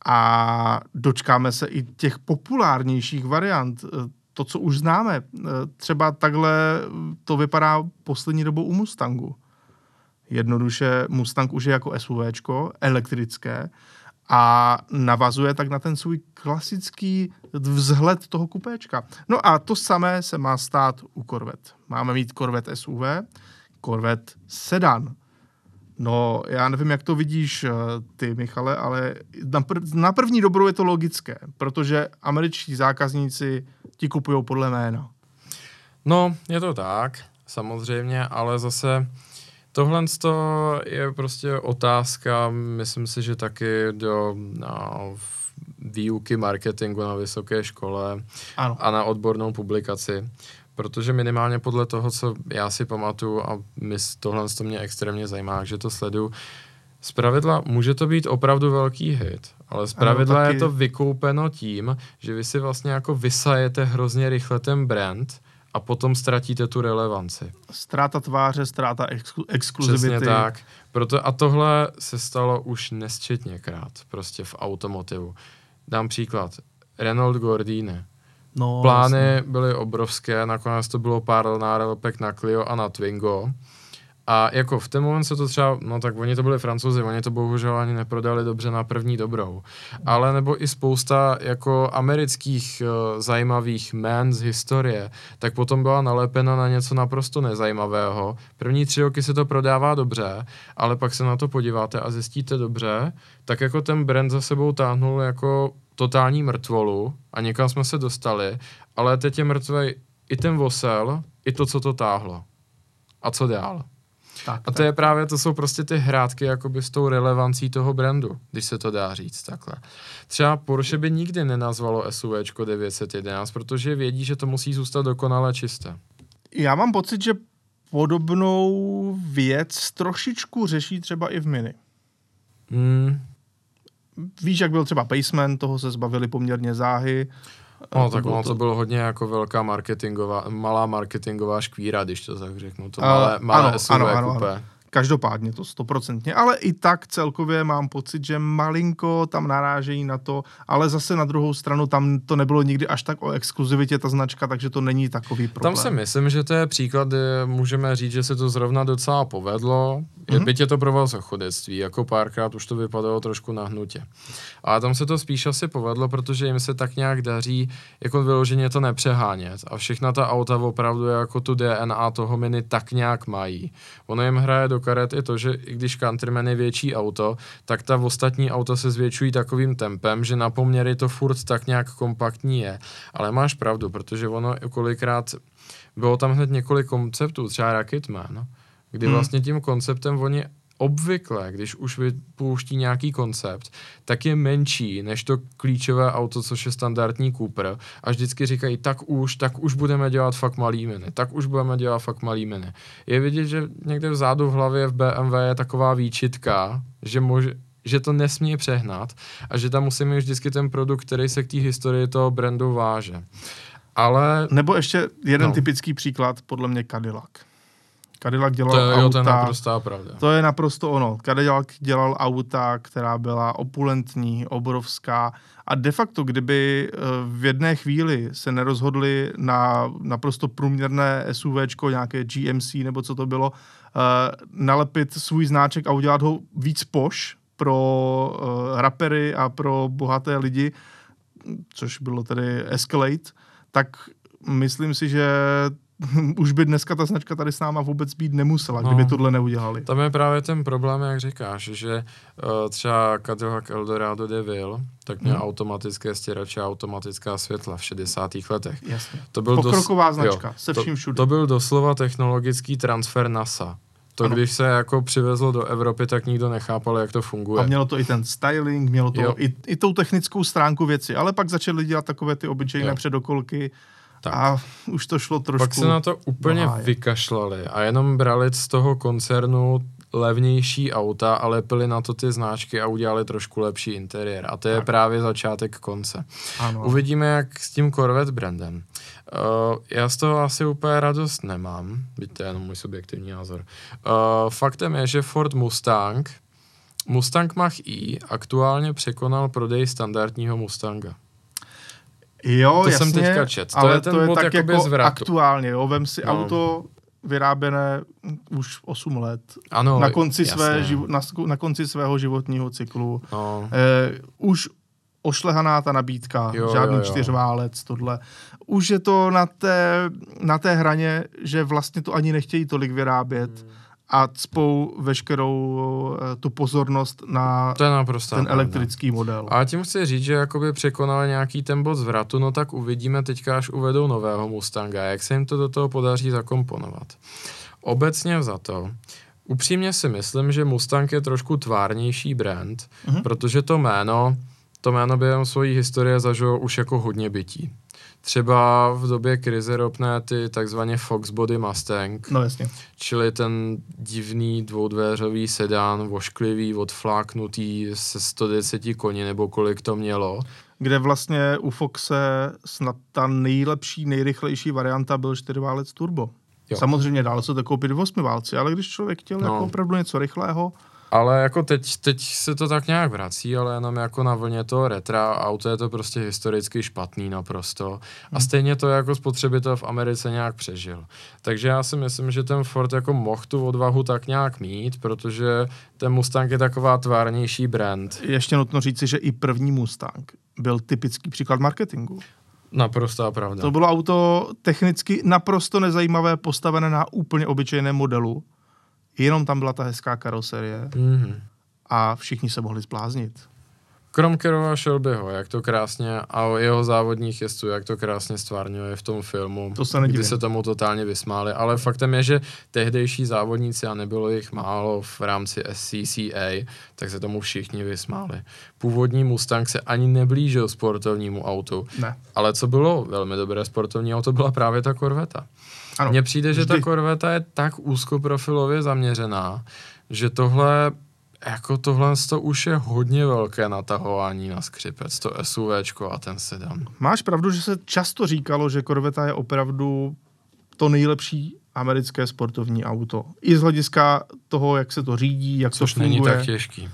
A dočkáme se i těch populárnějších variant. To, co už známe. Třeba takhle to vypadá poslední dobou u Mustangu. Jednoduše Mustang už je jako SUVčko, elektrické, a navazuje tak na ten svůj klasický vzhled toho kupéčka. No a to samé se má stát u Corvette. Máme mít Corvette SUV, Corvette Sedan. No, já nevím, jak to vidíš eh, ty, Michale, ale na, prv, na první dobrou je to logické, protože američtí zákazníci ti kupují podle jména. No, je to tak, samozřejmě, ale zase Tohle je prostě otázka, myslím si, že taky do no, výuky marketingu na vysoké škole ano. a na odbornou publikaci. Protože minimálně podle toho, co já si pamatuju a my, tohle to mě extrémně zajímá, že to sleduju, z pravidla může to být opravdu velký hit, ale z pravidla ano, taky... je to vykoupeno tím, že vy si vlastně jako vysajete hrozně rychle ten brand a potom ztratíte tu relevanci. Ztráta tváře, ztráta exklu- exkluzivity. Přesně tak. Proto, a tohle se stalo už nesčetněkrát prostě v automotivu. Dám příklad. Renault Gordini. No, Plány jasně. byly obrovské, nakonec to bylo pár nálepek na Clio a na Twingo. A jako v ten moment se to třeba, no tak oni to byli francouzi, oni to bohužel ani neprodali dobře na první dobrou. Ale nebo i spousta jako amerických uh, zajímavých jmén z historie, tak potom byla nalepena na něco naprosto nezajímavého. První tři roky se to prodává dobře, ale pak se na to podíváte a zjistíte dobře, tak jako ten brand za sebou táhnul jako totální mrtvolu a někam jsme se dostali, ale teď je mrtvej i ten vosel, i to, co to táhlo. A co dál? Tak, A to je právě, to jsou prostě ty hrátky jakoby s tou relevancí toho brandu, když se to dá říct takhle. Třeba Porsche by nikdy nenazvalo SUVčko 911, protože vědí, že to musí zůstat dokonale čisté. Já mám pocit, že podobnou věc trošičku řeší třeba i v Mini. Hmm, Víš, jak byl třeba Paceman, toho se zbavili poměrně záhy. No, Eh, tak ono to bylo hodně jako velká marketingová, malá marketingová škvíra, když to tak řeknu. To malé, malé ano, SUV ano, ano, ano. Každopádně to stoprocentně, ale i tak celkově mám pocit, že malinko tam narážejí na to, ale zase na druhou stranu tam to nebylo nikdy až tak o exkluzivitě ta značka, takže to není takový problém. Tam si myslím, že to je příklad, můžeme říct, že se to zrovna docela povedlo. Je, Mhm. byť je to pro vás chodectví, jako párkrát už to vypadalo trošku na hnutě. Ale tam se to spíš asi povedlo, protože jim se tak nějak daří jako vyloženě to nepřehánět. A všechna ta auta opravdu jako tu DNA toho mini tak nějak mají. Ono jim hraje do karet i to, že i když Countryman je větší auto, tak ta ostatní auta se zvětšují takovým tempem, že na poměry to furt tak nějak kompaktní je. Ale máš pravdu, protože ono kolikrát bylo tam hned několik konceptů, třeba Rocketman, kdy Hmm. vlastně tím konceptem oni obvykle, když už vypouští nějaký koncept, tak je menší než to klíčové auto, což je standardní Cooper a vždycky říkají, tak už, tak už budeme dělat fakt malý mini, tak už budeme dělat fakt malý mini. Je vidět, že někde vzadu v hlavě v BMW je taková výčitka, že může, že to nesmí přehnat a že tam musí mít vždycky ten produkt, který se k té historii toho brandu váže. Ale Nebo ještě jeden no. typický příklad, podle mě Cadillac. Cadillac dělal to, jo, to je auta, naprostá pravda. to je naprosto ono. Cadillac dělal auta, která byla opulentní, obrovská a de facto, kdyby eh, v jedné chvíli se nerozhodli na naprosto průměrné SUVčko, nějaké GMC nebo co to bylo, eh, nalepit svůj znáček a udělat ho víc poš pro uh, rapery a pro bohaté lidi, což bylo tedy Escalade, tak myslím si, že už by dneska ta značka tady s náma vůbec být nemusela, No. kdyby tohle neudělali. Tam je právě ten problém, jak říkáš, že uh, třeba Cadillac Eldorado DeVille, tak měl Hmm. automatické stěrače a automatická světla v 60. letech. Jasně. To byl Pokroková dos- značka, jo, se to, vším všude. To byl doslova technologický transfer NASA. To, Ano. když se jako přivezlo do Evropy, tak nikdo nechápal, jak to funguje. A mělo to i ten styling, mělo to Jo. i, i tou technickou stránku věci, ale pak začali dělat takové ty obyčejné Jo. předokolky Tak. a už to šlo trošku... Pak se na to úplně do háje. vykašlali a jenom brali z toho koncernu levnější auta a lepili na to ty značky a udělali trošku lepší interiér. A to je Tak. právě začátek konce. Ano. Uvidíme, jak s tím Corvette brandem. Uh, já z toho asi úplně radost nemám, byť to je jenom můj subjektivní názor. Uh, faktem je, že Ford Mustang, Mustang Mach-E aktuálně překonal prodej standardního Mustanga. Jo, To jasně, jsem teďka čet. To ale je ten to je bod tak jako zvratu. aktuálně, jo, vem si No. auto vyráběné už 8 let, Ano, na, konci jasně. své, živo, na, na konci svého životního cyklu. No, Eh, už ošlehaná ta nabídka, jo, žádný jo, jo. čtyřválec, tohle. Už je to na té, na té hraně, že vlastně to ani nechtějí tolik vyrábět Hmm. A cpou veškerou eh, tu pozornost na ten pravda. elektrický model. A tím chci říct, že jakoby překonali nějaký ten bod zvratu, no tak uvidíme teďka, až uvedou nového Mustanga, jak se jim to do toho podaří zakomponovat. Obecně za to, upřímně si myslím, že Mustang je trošku tvárnější brand, Mhm. protože to jméno, to jméno během svojí historie zažilo už jako hodně bytí. Třeba v době krize ropné ty takzvaně Fox Body Mustang, No jasně. čili ten divný dvoudvéřový sedán, vošklivý, odfláknutý se 110 koní, nebo kolik to mělo. Kde vlastně u Foxe snad ta nejlepší, nejrychlejší varianta byl čtyřválec turbo. Jo. Samozřejmě dál se to koupit v osmiválci, ale když člověk chtěl no. jako opravdu něco rychlého, Ale jako teď, teď se to tak nějak vrací, ale jenom jako na vlně toho retra, auto je to prostě historicky špatný naprosto. A stejně to jako spotřebitel v Americe nějak přežil. Takže já si myslím, že ten Ford jako mohl tu odvahu tak nějak mít, protože ten Mustang je taková tvárnější brand. Ještě nutno říci, že i první Mustang byl typický příklad marketingu. Naprostá pravda. To bylo auto technicky naprosto nezajímavé, postavené na úplně obyčejném modelu. Jenom tam byla ta hezká karoserie Mm-hmm. a všichni se mohli zbláznit. Krom Kerova Shelbyho, jak to krásně, a o jeho závodních jezdců, jak to krásně stvárňuje v tom filmu, To se nedivím. kdy se tomu totálně vysmáli, ale faktem je, že tehdejší závodníci, a nebylo jich málo v rámci SCCA, tak se tomu všichni vysmáli. Původní Mustang se ani neblížil sportovnímu autu, Ne. ale co bylo velmi dobré sportovní auto, byla právě ta Corvetta. Ano. Mně přijde, že ta Vždy. Corvetta je tak úzkoprofilově zaměřená, že tohle jako tohle to už je hodně velké natahování na skřipec, to SUVčko a ten sedan. Máš pravdu, že se často říkalo, že Corvetta je opravdu to nejlepší americké sportovní auto. I z hlediska toho, jak se to řídí, jak Což to není funguje. tak těžký.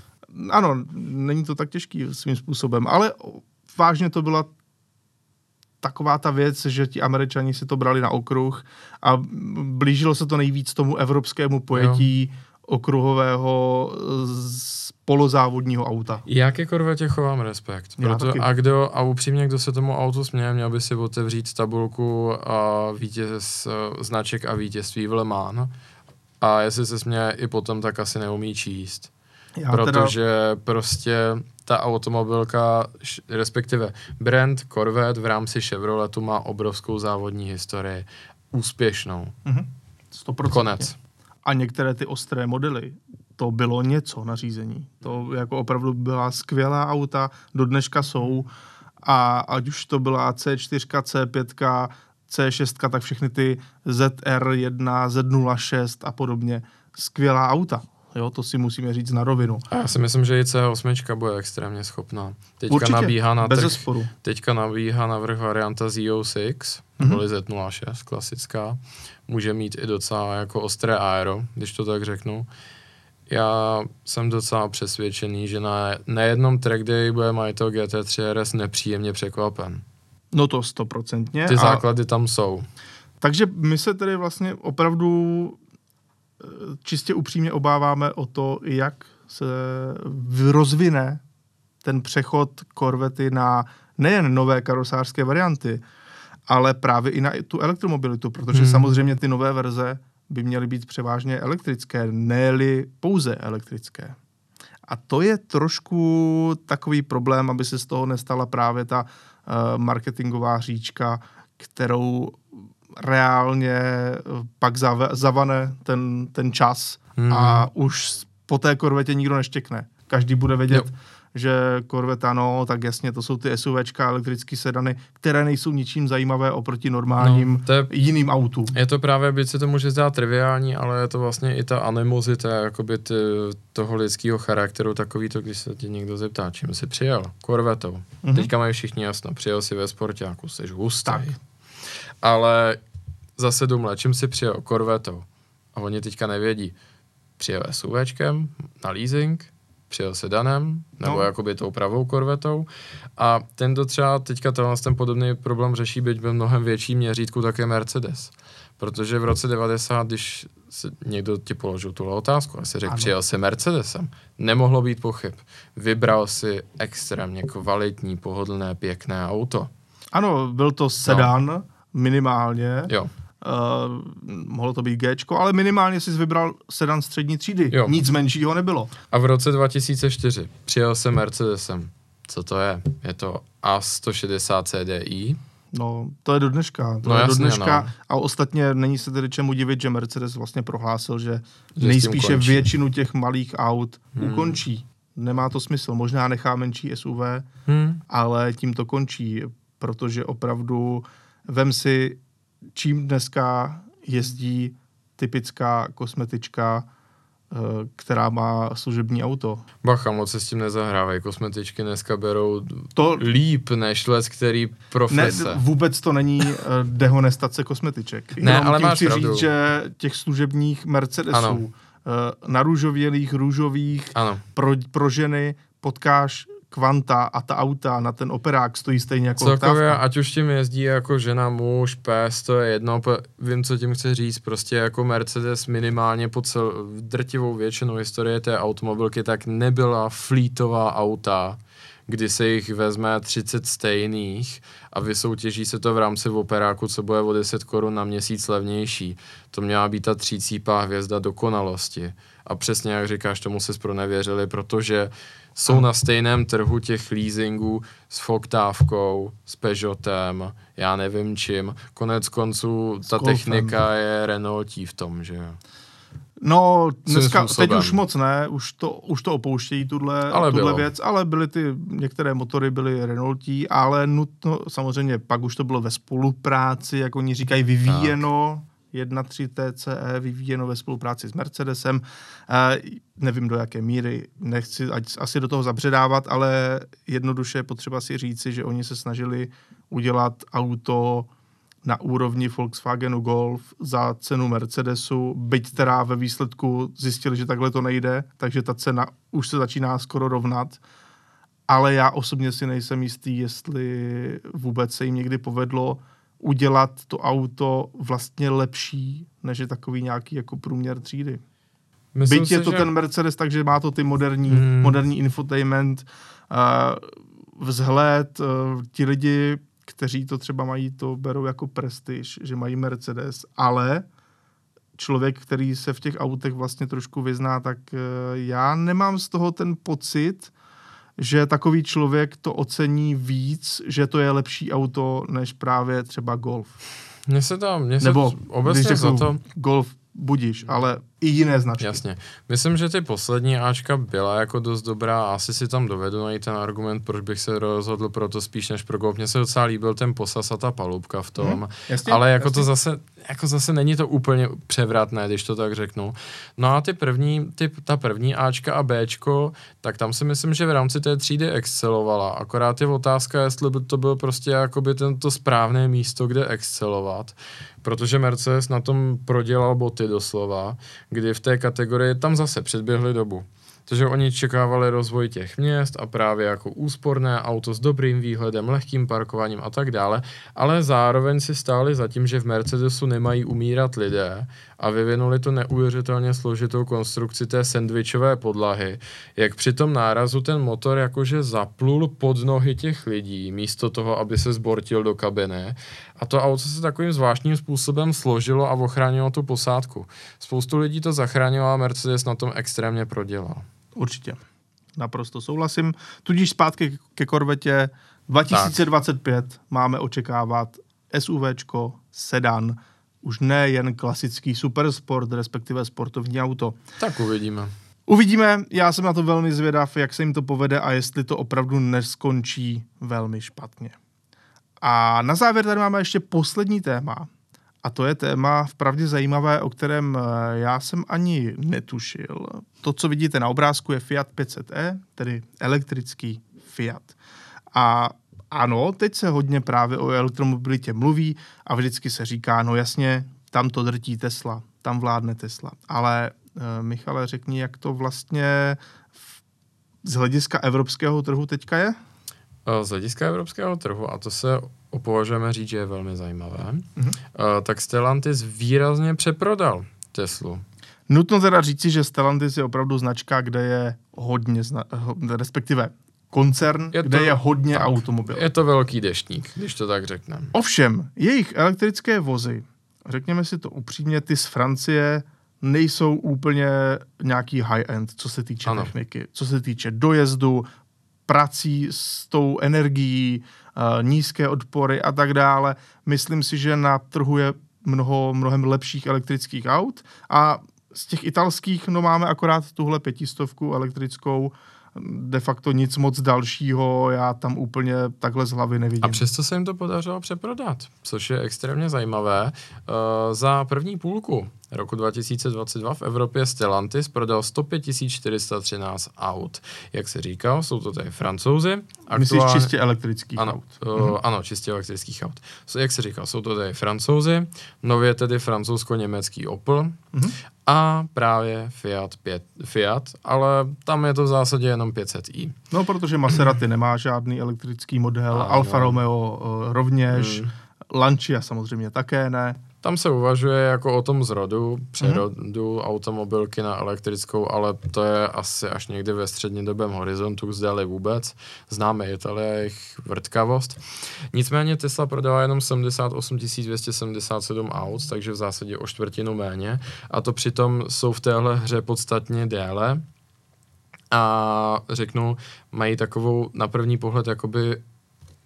Ano, není to tak těžký svým způsobem, ale vážně to byla taková ta věc, že ti američani si to brali na okruh a blížilo se to nejvíc tomu evropskému pojetí jo. okruhového z polozávodního auta. Já ke Corvette chovám respekt. Já Proto, taky. a, kdo, a upřímně, kdo se tomu autu směje, měl by si otevřít tabulku a vítěz, značek a vítězství v Le Mans. A jestli se směje i potom, tak asi neumí číst. Já protože prostě ta automobilka, respektive brand Corvette v rámci Chevroletu má obrovskou závodní historii. Úspěšnou. Mhm. 100%. Konec. A některé ty ostré modely, to bylo něco na řízení. To jako opravdu byla skvělá auta, do dneška jsou. A ať už to byla C4, C5, C6, tak všechny ty ZR1, Z06 a podobně. Skvělá auta. Jo, to si musíme říct na rovinu. A já si myslím, že i C8 bude extrémně schopná. Teďka Určitě, nabíhá na bez trh, zesporu. teďka nabíhá na vrch varianta Z06, Mhm. neboli Z06, klasická. Může mít i docela jako ostré aero, když to tak řeknu. Já jsem docela přesvědčený, že na nejednom track day bude majitel GT3 RS nepříjemně překvapen. No to stoprocentně. Ty A- základy tam jsou. Takže my se tedy vlastně opravdu čistě upřímně obáváme o to, jak se rozvine ten přechod Corvety na nejen nové karosářské varianty, ale právě i na tu elektromobilitu, protože hmm. samozřejmě ty nové verze by měly být převážně elektrické, ne pouze elektrické. A to je trošku takový problém, aby se z toho nestala právě ta uh, marketingová říčka, kterou reálně eh, pak zave, zavane ten, ten čas Hmm. a už po té korvetě nikdo neštěkne. Každý bude vědět, Jo. že korveta, no, tak jasně, to jsou ty SUVčka, elektrické sedany, které nejsou ničím zajímavé oproti normálním No, to je- jiným autům. Je to právě, byť se to může zdát triviální, ale je to vlastně i ta animozita jakoby ty, toho lidského charakteru, takový to, když se tě někdo zeptá, čím jsi přijel? Korvetou. Mhm. Mm-hmm. Teďka mají všichni jasno, přijel si ve sportáku, jsi hustý. Tak. Ale za sedm let, čím jsi přijel? Korvetou. A oni teďka nevědí. Přijel SUVčkem na leasing, přijel sedanem, nebo No. jakoby tou pravou korvetou. A tento třeba teďka tenhle ten podobný problém řeší, byť ve mnohem větší měřítku, tak je Mercedes. Protože v roce 90, když se někdo ti položil tuhle otázku, a si řekl, Ano. přijel si Mercedesem, nemohlo být pochyb. Vybral si extrémně kvalitní, pohodlné, pěkné auto. Ano, byl to sedan no. Minimálně. Jo. Uh, mohlo to být G, ale minimálně si vybral sedan střední třídy. Jo. Nic menšího nebylo. A v roce 2004 přijel se Mercedesem. Co to je? Je to A160 CDI. No, to je do dneška. To No je do jasně, dneška. no. A ostatně není se tedy čemu divit, že Mercedes vlastně prohlásil, že, Že nejspíše většinu těch malých aut Hmm. ukončí. Nemá to smysl. Možná nechá menší SUV, Hmm. ale tím to končí, protože opravdu vem si, čím dneska jezdí typická kosmetička, eh, která má služební auto. Bacha, moc se s tím nezahrávají. Kosmetičky dneska berou To líp než les, který ne, profese. vůbec to není eh, dehonestace kosmetiček. Ne, Jenom ale máš chci pravdu. říct, že těch služebních Mercedesů Ano. narůžovělých, růžových, Ano. pro, pro ženy potkáš kvanta a ta auta na ten operák stojí stejně jako Celkově, oktávka. ať už tím jezdí jako žena, muž, pes, to je jedno, vím, co tím chci říct, prostě jako Mercedes minimálně po cel, drtivou většinu historie té automobilky tak nebyla flítová auta, kdy se jich vezme 30 stejných a vysoutěží se to v rámci operáku, co bude o 10 korun na měsíc levnější. To měla být ta třícípá hvězda dokonalosti. A přesně jak říkáš, tomu se pronevěřili, protože jsou na stejném trhu těch leasingů s Foktávkou, s Peugeotem, já nevím čím. Konec konců ta technika je Renaultí v tom, že. No, dneska, teď už moc ne, už to, už to opouštějí, tuhle, Ale tuhle bylo. věc, ale byly ty, některé motory byly Renaultí, ale nutno, samozřejmě pak už to bylo ve spolupráci, jak oni říkají, vyvíjeno, 1.3 TCE vyvíjeno ve spolupráci s Mercedesem. Nevím do jaké míry, nechci ať, asi do toho zabředávat, ale jednoduše je potřeba si říci, že oni se snažili udělat auto na úrovni Volkswagenu Golf za cenu Mercedesu, byť teda ve výsledku zjistili, že takhle to nejde, takže ta cena už se začíná skoro rovnat. Ale já osobně si nejsem jistý, jestli vůbec se jim někdy povedlo udělat to auto vlastně lepší, než je takový nějaký jako průměr třídy. Myslím Byť je si, to že... ten Mercedes, takže má to ty moderní, Hmm. hmm. moderní infotainment, uh, vzhled, uh, ti lidi, kteří to třeba mají, to berou jako prestiž, že mají Mercedes, ale člověk, který se v těch autech vlastně trošku vyzná, tak uh, já nemám z toho ten pocit, že takový člověk to ocení víc, že to je lepší auto, než právě třeba Golf. Mně se to, mně se Nebo obecně když za to, Golf budíš, ale i jiné značky. Jasně. Myslím, že ty poslední Ačka byla jako dost dobrá a asi si tam dovedu najít ten argument, proč bych se rozhodl pro to spíš než pro Golf. Mně se docela líbil ten posas a ta palubka v tom, Mhm, jasně, ale jako jasně. to zase, jako zase není to úplně převratné, když to tak řeknu. No a ty první, ty, ta první Ačka a Bčko, tak tam si myslím, že v rámci té třídy excelovala. Akorát je otázka, jestli by to byl prostě jakoby tento správné místo, kde excelovat. Protože Mercedes na tom prodělal boty doslova, kdy v té kategorii tam zase předběhli dobu. Takže oni čekávali rozvoj těch měst a právě jako úsporné auto s dobrým výhledem, lehkým parkováním a tak dále, ale zároveň si stáli za tím, že v Mercedesu nemají umírat lidé a vyvinuli to neuvěřitelně složitou konstrukci té sandvičové podlahy, jak při tom nárazu ten motor jakože zaplul pod nohy těch lidí, místo toho, aby se zbortil do kabiny. A to auto se takovým zvláštním způsobem složilo a ochránilo tu posádku. Spoustu lidí to zachránilo a Mercedes na tom extrémně prodělal. Určitě. Naprosto souhlasím. Tudíž zpátky ke korvetě 2025 tak. máme očekávat SUVčko, sedan, už ne jen klasický supersport, respektive sportovní auto. Tak uvidíme. Uvidíme, já jsem na to velmi zvědav, jak se jim to povede a jestli to opravdu neskončí velmi špatně. A na závěr tady máme ještě poslední téma. A to je téma vpravdě zajímavé, o kterém eh, já jsem ani netušil. To, co vidíte na obrázku, je Fiat 500e, tedy elektrický Fiat. A ano, teď se hodně právě o elektromobilitě mluví a vždycky se říká, no jasně, tam to drtí Tesla, tam vládne Tesla. Ale e, Michale, řekni, jak to vlastně v, z hlediska evropského trhu teďka je? Z hlediska evropského trhu, a to se opovažujeme říct, že je velmi zajímavé, mm-hmm. tak Stellantis výrazně přeprodal Teslu. Nutno teda říci, že Stellantis je opravdu značka, kde je hodně, zna- respektive koncern, Je kde to- je hodně tak. automobilů. Je to velký deštník, když to tak řekneme. Ovšem, jejich elektrické vozy, řekněme si to upřímně, ty z Francie nejsou úplně nějaký high-end, co se týče Ano. techniky, co se týče dojezdu, prací s tou energií, uh, nízké odpory a tak dále. Myslím si, že na trhu je mnoho, mnohem lepších elektrických aut a z těch italských, no máme akorát tuhle pětistovku elektrickou, de facto nic moc dalšího, já tam úplně takhle z hlavy nevidím. A přesto se jim to podařilo přeprodat, což je extrémně zajímavé. Uh, za první půlku roku 2022 v Evropě Stellantis prodal 105 413 aut. Jak se říkal, jsou to tady francouzi. Myslíš čistě elektrických ano, aut? Uh, ano, čistě elektrických aut. Jak se říkal, jsou to tady francouzi, nově tedy francouzsko-německý Opel Mhm. a právě Fiat, 5, Fiat, ale tam je to v zásadě jenom 500i. No, protože Maserati nemá žádný elektrický model, Ano. Alfa Romeo uh, rovněž, Hmm. Lancia samozřejmě také ne. Tam se uvažuje jako o tom zrodu, přerodu automobilky na elektrickou, ale to je asi až někdy ve střednědobém horizontu, zdali vůbec. Známe Itálie a jejich vrtkavost. Nicméně Tesla prodala jenom 78 277 aut, takže v zásadě o čtvrtinu méně. A to přitom jsou v téhle hře podstatně déle. A řeknu, mají takovou na první pohled jakoby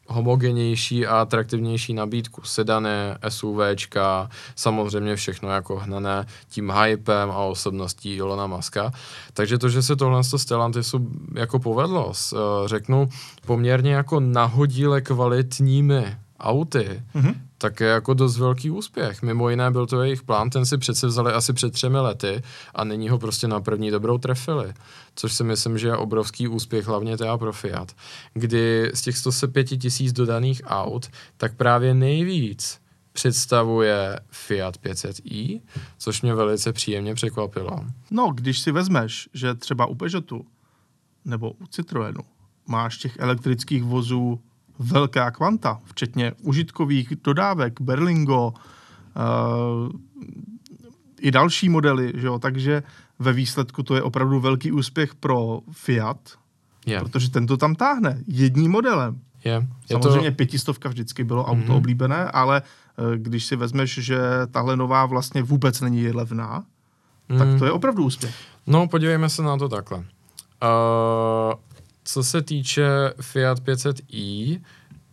homogenější a atraktivnější nabídku. Sedany, SUVčka, samozřejmě všechno jako hnané tím hypem a osobností Ilona Maska. Takže to, že se tohle z Stellantisu jako povedlo, s, eh, řeknu, poměrně jako nahodile kvalitními auty, Mhm. Tak je jako dost velký úspěch. Mimo jiné byl to jejich plán, ten si přece vzali asi před třemi lety a nyní ho prostě na první dobrou trefili. Což si myslím, že je obrovský úspěch, hlavně teda pro Fiat. Kdy z těch 105 tisíc dodaných aut, tak právě nejvíc představuje Fiat 500i, což mě velice příjemně překvapilo. No, když si vezmeš, že třeba u Peugeotu nebo u Citroenu máš těch elektrických vozů velká kvanta, včetně užitkových dodávek, Berlingo, uh, i další modely, že jo? takže ve výsledku to je opravdu velký úspěch pro Fiat, Je, protože ten to tam táhne jedním modelem. je. je Samozřejmě to, pětistovka vždycky bylo auto Mhm. oblíbené, ale eh, když si vezmeš, že tahle nová vlastně vůbec není levná, tak Mm. to je opravdu úspěch. No, podívejme se na to takhle. Uh, co se týče Fiat 500i,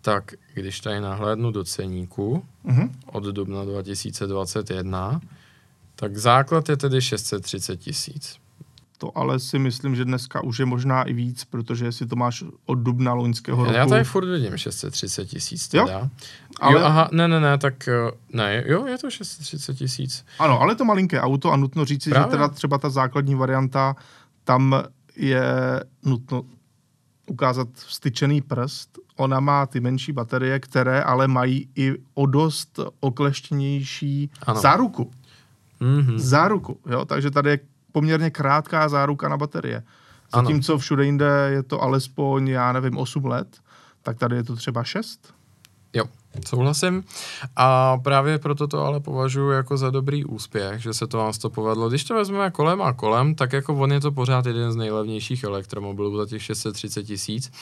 tak když tady nahlédnu do ceníku Mhm. od dubna 2021, tak základ je tedy 630 tisíc. To ale si myslím, že dneska už je možná i víc, protože jestli to máš od dubna loňského roku... Já tady furt vidím 630 tisíc Jo, teda. Jo, ale- jo, aha, ne, ne, ne, tak eh, ne, jo, je to 630 tisíc. Ano, ale to malinké auto a nutno říci, Právě. že teda třeba ta základní varianta, tam je nutno ukázat vstyčený prst. Ona má ty menší baterie, které ale mají i o dost okleštěnější Ano. záruku. Mhm. Záruku, jo? Takže tady je poměrně krátká záruka na baterie. Ano. Zatímco všude jinde je to alespoň, já nevím, 8 let, tak tady je to třeba 6. Jo, souhlasím. A právě proto to ale považuji jako za dobrý úspěch, že se to vám to povedlo. Když to vezmeme kolem a kolem, tak jako on je to pořád jeden z nejlevnějších elektromobilů za těch 630 tisíc.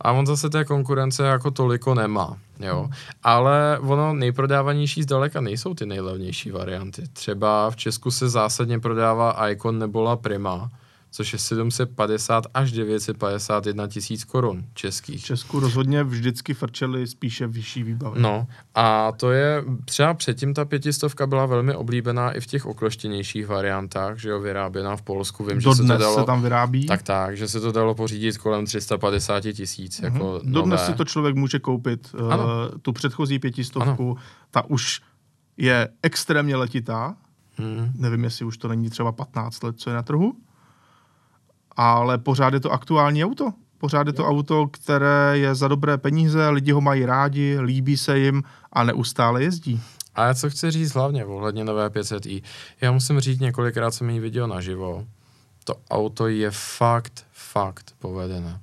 A on zase té konkurence jako toliko nemá, jo. Ale ono nejprodávanější zdaleka nejsou ty nejlevnější varianty. Třeba v Česku se zásadně prodává Icon nebo La Prima, což je 750 až 951 tisíc korun V českých. Česku rozhodně vždycky frčeli spíše vyšší výbavy. No a to je, třeba předtím ta pětistovka byla velmi oblíbená i v těch okloštěnějších variantách, že jo, vyráběná v Polsku, vím, že se to dalo, se tam vyrábí. tak tak, že se to dalo pořídit kolem 350 tisíc, Mhm. jako Dodnes nové. si to člověk může koupit. Uh, Ano. tu předchozí pětistovku, ta už je extrémně letitá. Hmm. Nevím, jestli už to není třeba 15 let, co je na trhu. Ale pořád je to aktuální auto. Pořád je to auto, které je za dobré peníze, lidi ho mají rádi, líbí se jim a neustále jezdí. A já co chci říct hlavně ohledně nové 500i, já musím říct několikrát jsem jí viděl naživo, to auto je fakt, fakt povedené.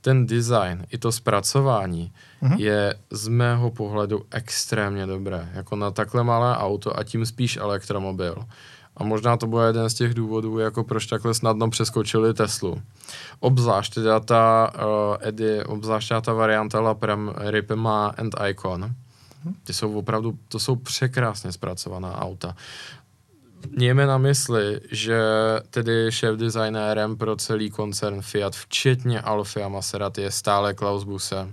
Ten design i to zpracování Mhm. je z mého pohledu extrémně dobré. Jako na takhle malé auto a tím spíš elektromobil. A možná to bude jeden z těch důvodů, jako proč takhle snadno přeskočili Teslu. Obzvlášť teda ta uh, Edy, obzvlášť ta varianta La Prem, Ripema and Icon. Ty jsou opravdu, to jsou překrásně zpracovaná auta. Mějme na mysli, že tedy šéf designérem pro celý koncern Fiat, včetně Alfy a Maserati, je stále Klaus Busse.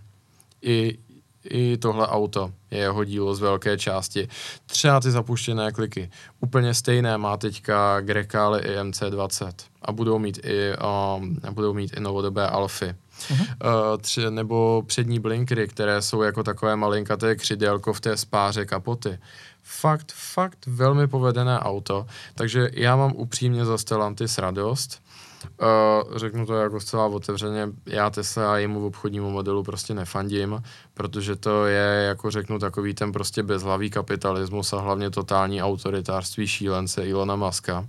I i tohle auto je jeho dílo z velké části. Třeba ty zapuštěné kliky. Úplně stejné má teďka Grecale i MC20 a budou mít i, um, budou mít i novodobé Alfy. Uh-huh. Uh, tři, nebo přední blinkry, které jsou jako takové malinkaté křidelko v té spáře kapoty. Fakt, fakt velmi povedené auto, takže já mám upřímně za Stellantis radost. Uh, řeknu to jako zcela otevřeně, já Tesla a jemu obchodnímu modelu prostě nefandím, protože to je, jako řeknu, takový ten prostě bezhlavý kapitalismus a hlavně totální autoritářství šílence Ilona Maska.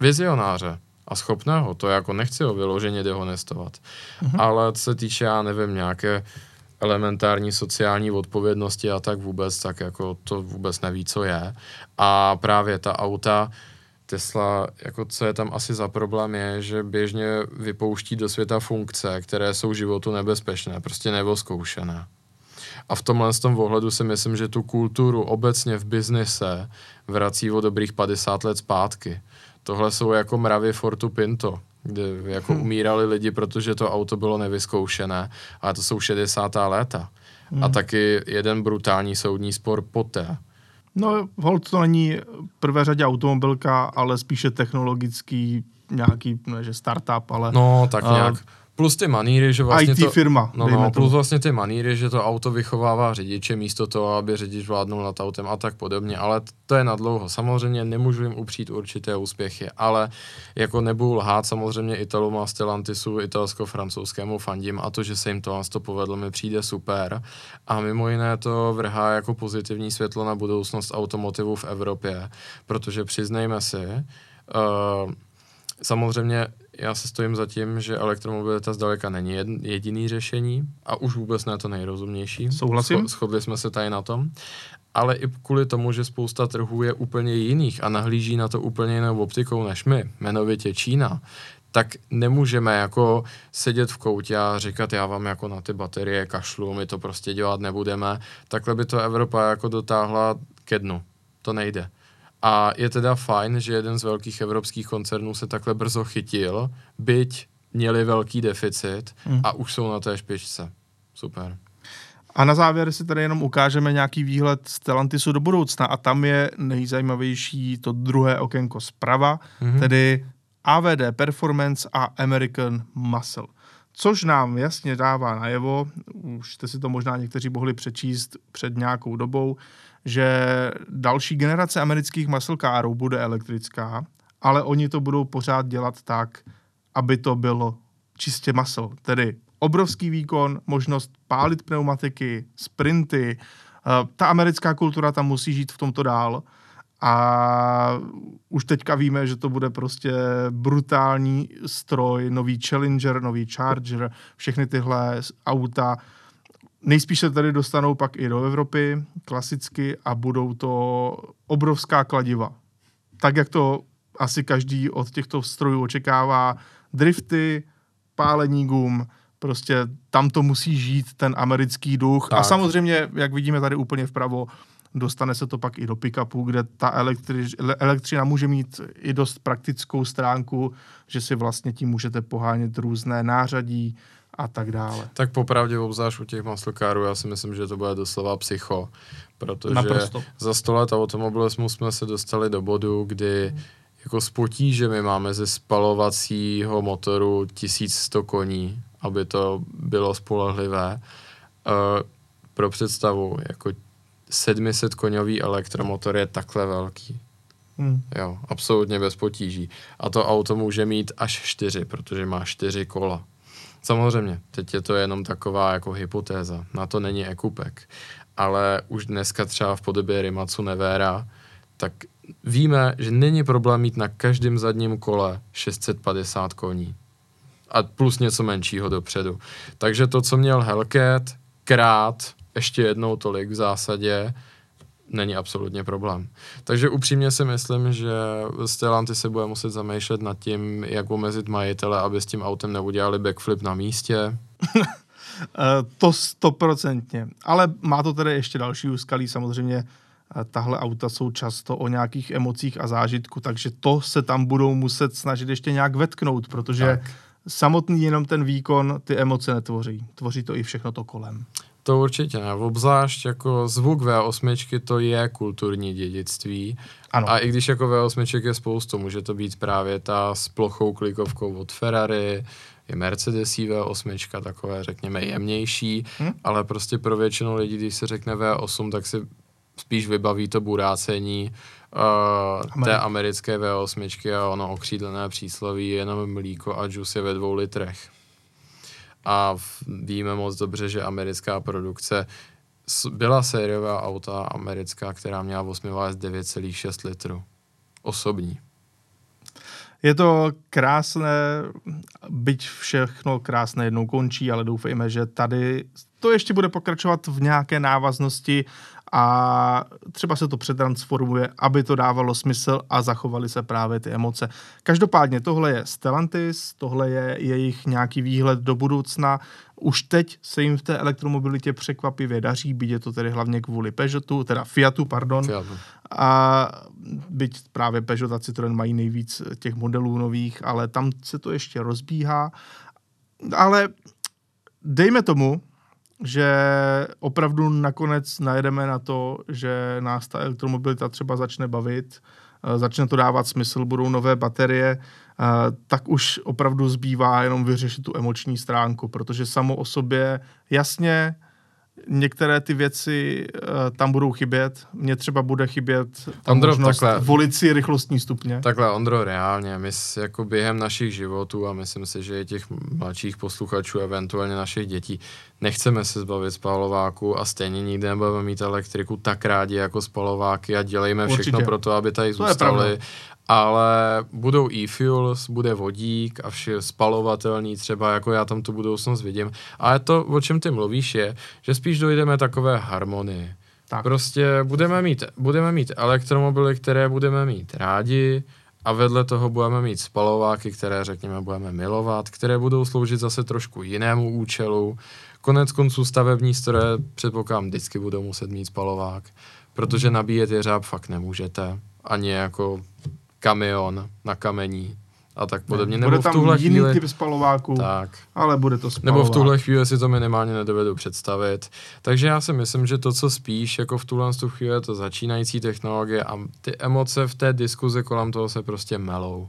Vizionáře, a schopného, to jako nechci ho vyloženě dehonestovat. Mm-hmm. Ale co se týče, já nevím, nějaké elementární sociální odpovědnosti a tak vůbec, tak jako to vůbec neví, co je. A právě ta auta, Tesla, jako co je tam asi za problém je, že běžně vypouští do světa funkce, které jsou životu nebezpečné, prostě nevoskoušené. A v tomhle z tom ohledu si myslím, že tu kulturu obecně v biznise vrací o dobrých 50 let zpátky. Tohle jsou jako mravy Fortu Pinto, kde jako hmm. umírali lidi, protože to auto bylo nevyzkoušené, ale to jsou 60. léta. Hmm. A taky jeden brutální soudní spor poté. No, hold to není prvé řadě automobilka, ale spíše technologický nějaký, ne, že startup, ale... No, tak nějak. Uh, Plus ty maníry, že vlastně IT to, firma. No, no, plus vlastně ty maníry, že to auto vychovává řidiče místo toho, aby řidič vládnul nad autem a tak podobně, ale to je na dlouho. Samozřejmě nemůžu jim upřít určité úspěchy, ale jako nebudu lhát, samozřejmě Italům a Stellantisu, italsko-francouzskému fandím a to, že se jim to, to povedlo, mi přijde super. A mimo jiné to vrhá jako pozitivní světlo na budoucnost automotivu v Evropě, protože přiznejme si, uh, samozřejmě já se stojím za tím, že elektromobilita zdaleka není jediný řešení a už vůbec ne to nejrozumnější. Souhlasím. Shodli jsme se tady na tom. Ale i kvůli tomu, že spousta trhů je úplně jiných a nahlíží na to úplně jinou optikou než my, jmenovitě Čína, tak nemůžeme jako sedět v koutě a říkat, já vám jako na ty baterie kašlu, my to prostě dělat nebudeme. Takhle by to Evropa jako dotáhla ke dnu. To nejde. A je teda fajn, že jeden z velkých evropských koncernů se takhle brzo chytil, byť měli velký deficit hmm. a už jsou na té špičce. Super. A na závěr si tady jenom ukážeme nějaký výhled z Telantisu do budoucna a tam je nejzajímavější to druhé okénko zprava, mm-hmm. tedy AVD Performance a American Muscle. Což nám jasně dává najevo, už jste si to možná někteří mohli přečíst před nějakou dobou, že další generace amerických muscle carů bude elektrická, ale oni to budou pořád dělat tak, aby to bylo čistě muscle, tedy obrovský výkon, možnost pálit pneumatiky, sprinty. Eh, ta americká kultura tam musí žít v tomto dál. A už teďka víme, že to bude prostě brutální stroj, nový Challenger, nový Charger, všechny tyhle auta Nejspíš se tady dostanou pak i do Evropy klasicky a budou to obrovská kladiva. Tak, jak to asi každý od těchto strojů očekává. Drifty, pálení gum, prostě tam to musí žít ten americký duch. Tak. A samozřejmě, jak vidíme tady úplně vpravo, dostane se to pak i do pick-upu, kde ta elektri- elektřina může mít i dost praktickou stránku, že si vlastně tím můžete pohánět různé nářadí, a tak dále. Tak popravdě obzvlášť u těch maslokárů, já si myslím, že to bude doslova psycho, protože Naprosto. za 100 let automobilismu jsme se dostali do bodu, kdy hmm. jako s potížemi máme ze spalovacího motoru 1100 koní, aby to bylo spolehlivé. Uh, pro představu, jako 700 koňový elektromotor je takhle velký. Hmm. Jo, absolutně bez potíží. A to auto může mít až čtyři, protože má čtyři kola. Samozřejmě, teď je to jenom taková jako hypotéza, na to není ekupek, ale už dneska třeba v podobě Rimacu Nevera, tak víme, že není problém mít na každém zadním kole 650 koní a plus něco menšího dopředu. Takže to, co měl Hellcat, krát ještě jednou tolik v zásadě, není absolutně problém. Takže upřímně si myslím, že Stellantis se bude muset zamýšlet nad tím, jak omezit majitele, aby s tím autem neudělali backflip na místě. Eh, to stoprocentně. Ale má to tedy ještě další úskalí. Samozřejmě eh, tahle auta jsou často o nějakých emocích a zážitku, takže to se tam budou muset snažit ještě nějak vetknout, protože tak. samotný jenom ten výkon ty emoce netvoří. Tvoří to i všechno to kolem. To určitě ne. Obzvlášť jako zvuk V8 to je kulturní dědictví. Ano. A i když jako V8 je spoustu, může to být právě ta s plochou klikovkou od Ferrari, je Mercedes V8, takové řekněme jemnější, hmm? ale prostě pro většinu lidí, když se řekne V8, tak si spíš vybaví to burácení uh, té americké V8 a ono okřídlené přísloví jenom mlíko a džus je ve dvou litrech. A víme moc dobře, že americká produkce byla sériová auta americká, která měla 8 9,6 litrů. Osobní. Je to krásné, byť všechno krásné jednou končí, ale doufejme, že tady to ještě bude pokračovat v nějaké návaznosti a třeba se to přetransformuje, aby to dávalo smysl a zachovaly se právě ty emoce. Každopádně tohle je Stellantis, tohle je jejich nějaký výhled do budoucna. Už teď se jim v té elektromobilitě překvapivě daří, byť je to tedy hlavně kvůli Peugeotu, teda Fiatu, pardon. Fiatu. A byť právě Peugeot a Citroen mají nejvíc těch modelů nových, ale tam se to ještě rozbíhá. Ale dejme tomu, že opravdu nakonec najedeme na to, že nás ta elektromobilita třeba začne bavit, eh, začne to dávat smysl, budou nové baterie, eh, tak už opravdu zbývá jenom vyřešit tu emoční stránku, protože samo o sobě jasně některé ty věci uh, tam budou chybět. Mně třeba bude chybět ta Ondro, možnost takhle, volit si rychlostní stupně. Takhle, Ondro, reálně, my jako během našich životů a myslím si, že i těch mladších posluchačů, eventuálně našich dětí, nechceme se zbavit spalováku a stejně nikdy nebudeme mít elektriku tak rádi jako spalováky a dělejme Určitě. všechno pro to, aby tady zůstaly ale budou e-fuels, bude vodík a vše spalovatelný třeba, jako já tam tu budoucnost vidím. Ale to, o čem ty mluvíš, je, že spíš dojdeme takové harmonii. Tak. Prostě budeme mít, budeme mít elektromobily, které budeme mít rádi a vedle toho budeme mít spalováky, které řekněme budeme milovat, které budou sloužit zase trošku jinému účelu. Konec konců stavební stroje předpokládám vždycky budou muset mít spalovák, protože nabíjet je řáb fakt nemůžete. Ani jako kamion na kamení a tak podobně. Ne, bude tam v tuhle jiný chvíli, typ spalováku, tak. ale bude to spalovák. Nebo v tuhle chvíli si to minimálně nedovedu představit. Takže já si myslím, že to, co spíš jako v tuhle chvíli je to začínající technologie a ty emoce v té diskuzi kolem toho se prostě melou.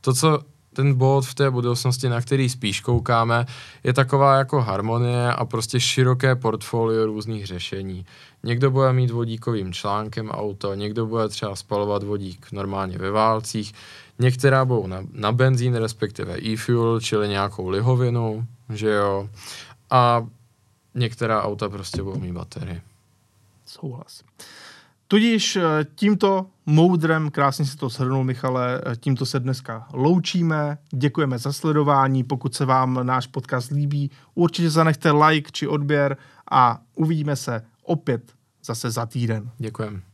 To, co ten bod v té budoucnosti, na který spíš koukáme, je taková jako harmonie a prostě široké portfolio různých řešení. Někdo bude mít vodíkovým článkem auto, někdo bude třeba spalovat vodík normálně ve válcích, některá budou na, na benzín, respektive e-fuel, čili nějakou lihovinu, že jo, a některá auta prostě budou mít baterii. Souhlas. Tudíž eh, tímto moudrem, krásně si to shrnul Michale, eh, tímto se dneska loučíme, děkujeme za sledování, pokud se vám náš podcast líbí, určitě zanechte like či odběr a uvidíme se opět zase za týden. Děkujeme.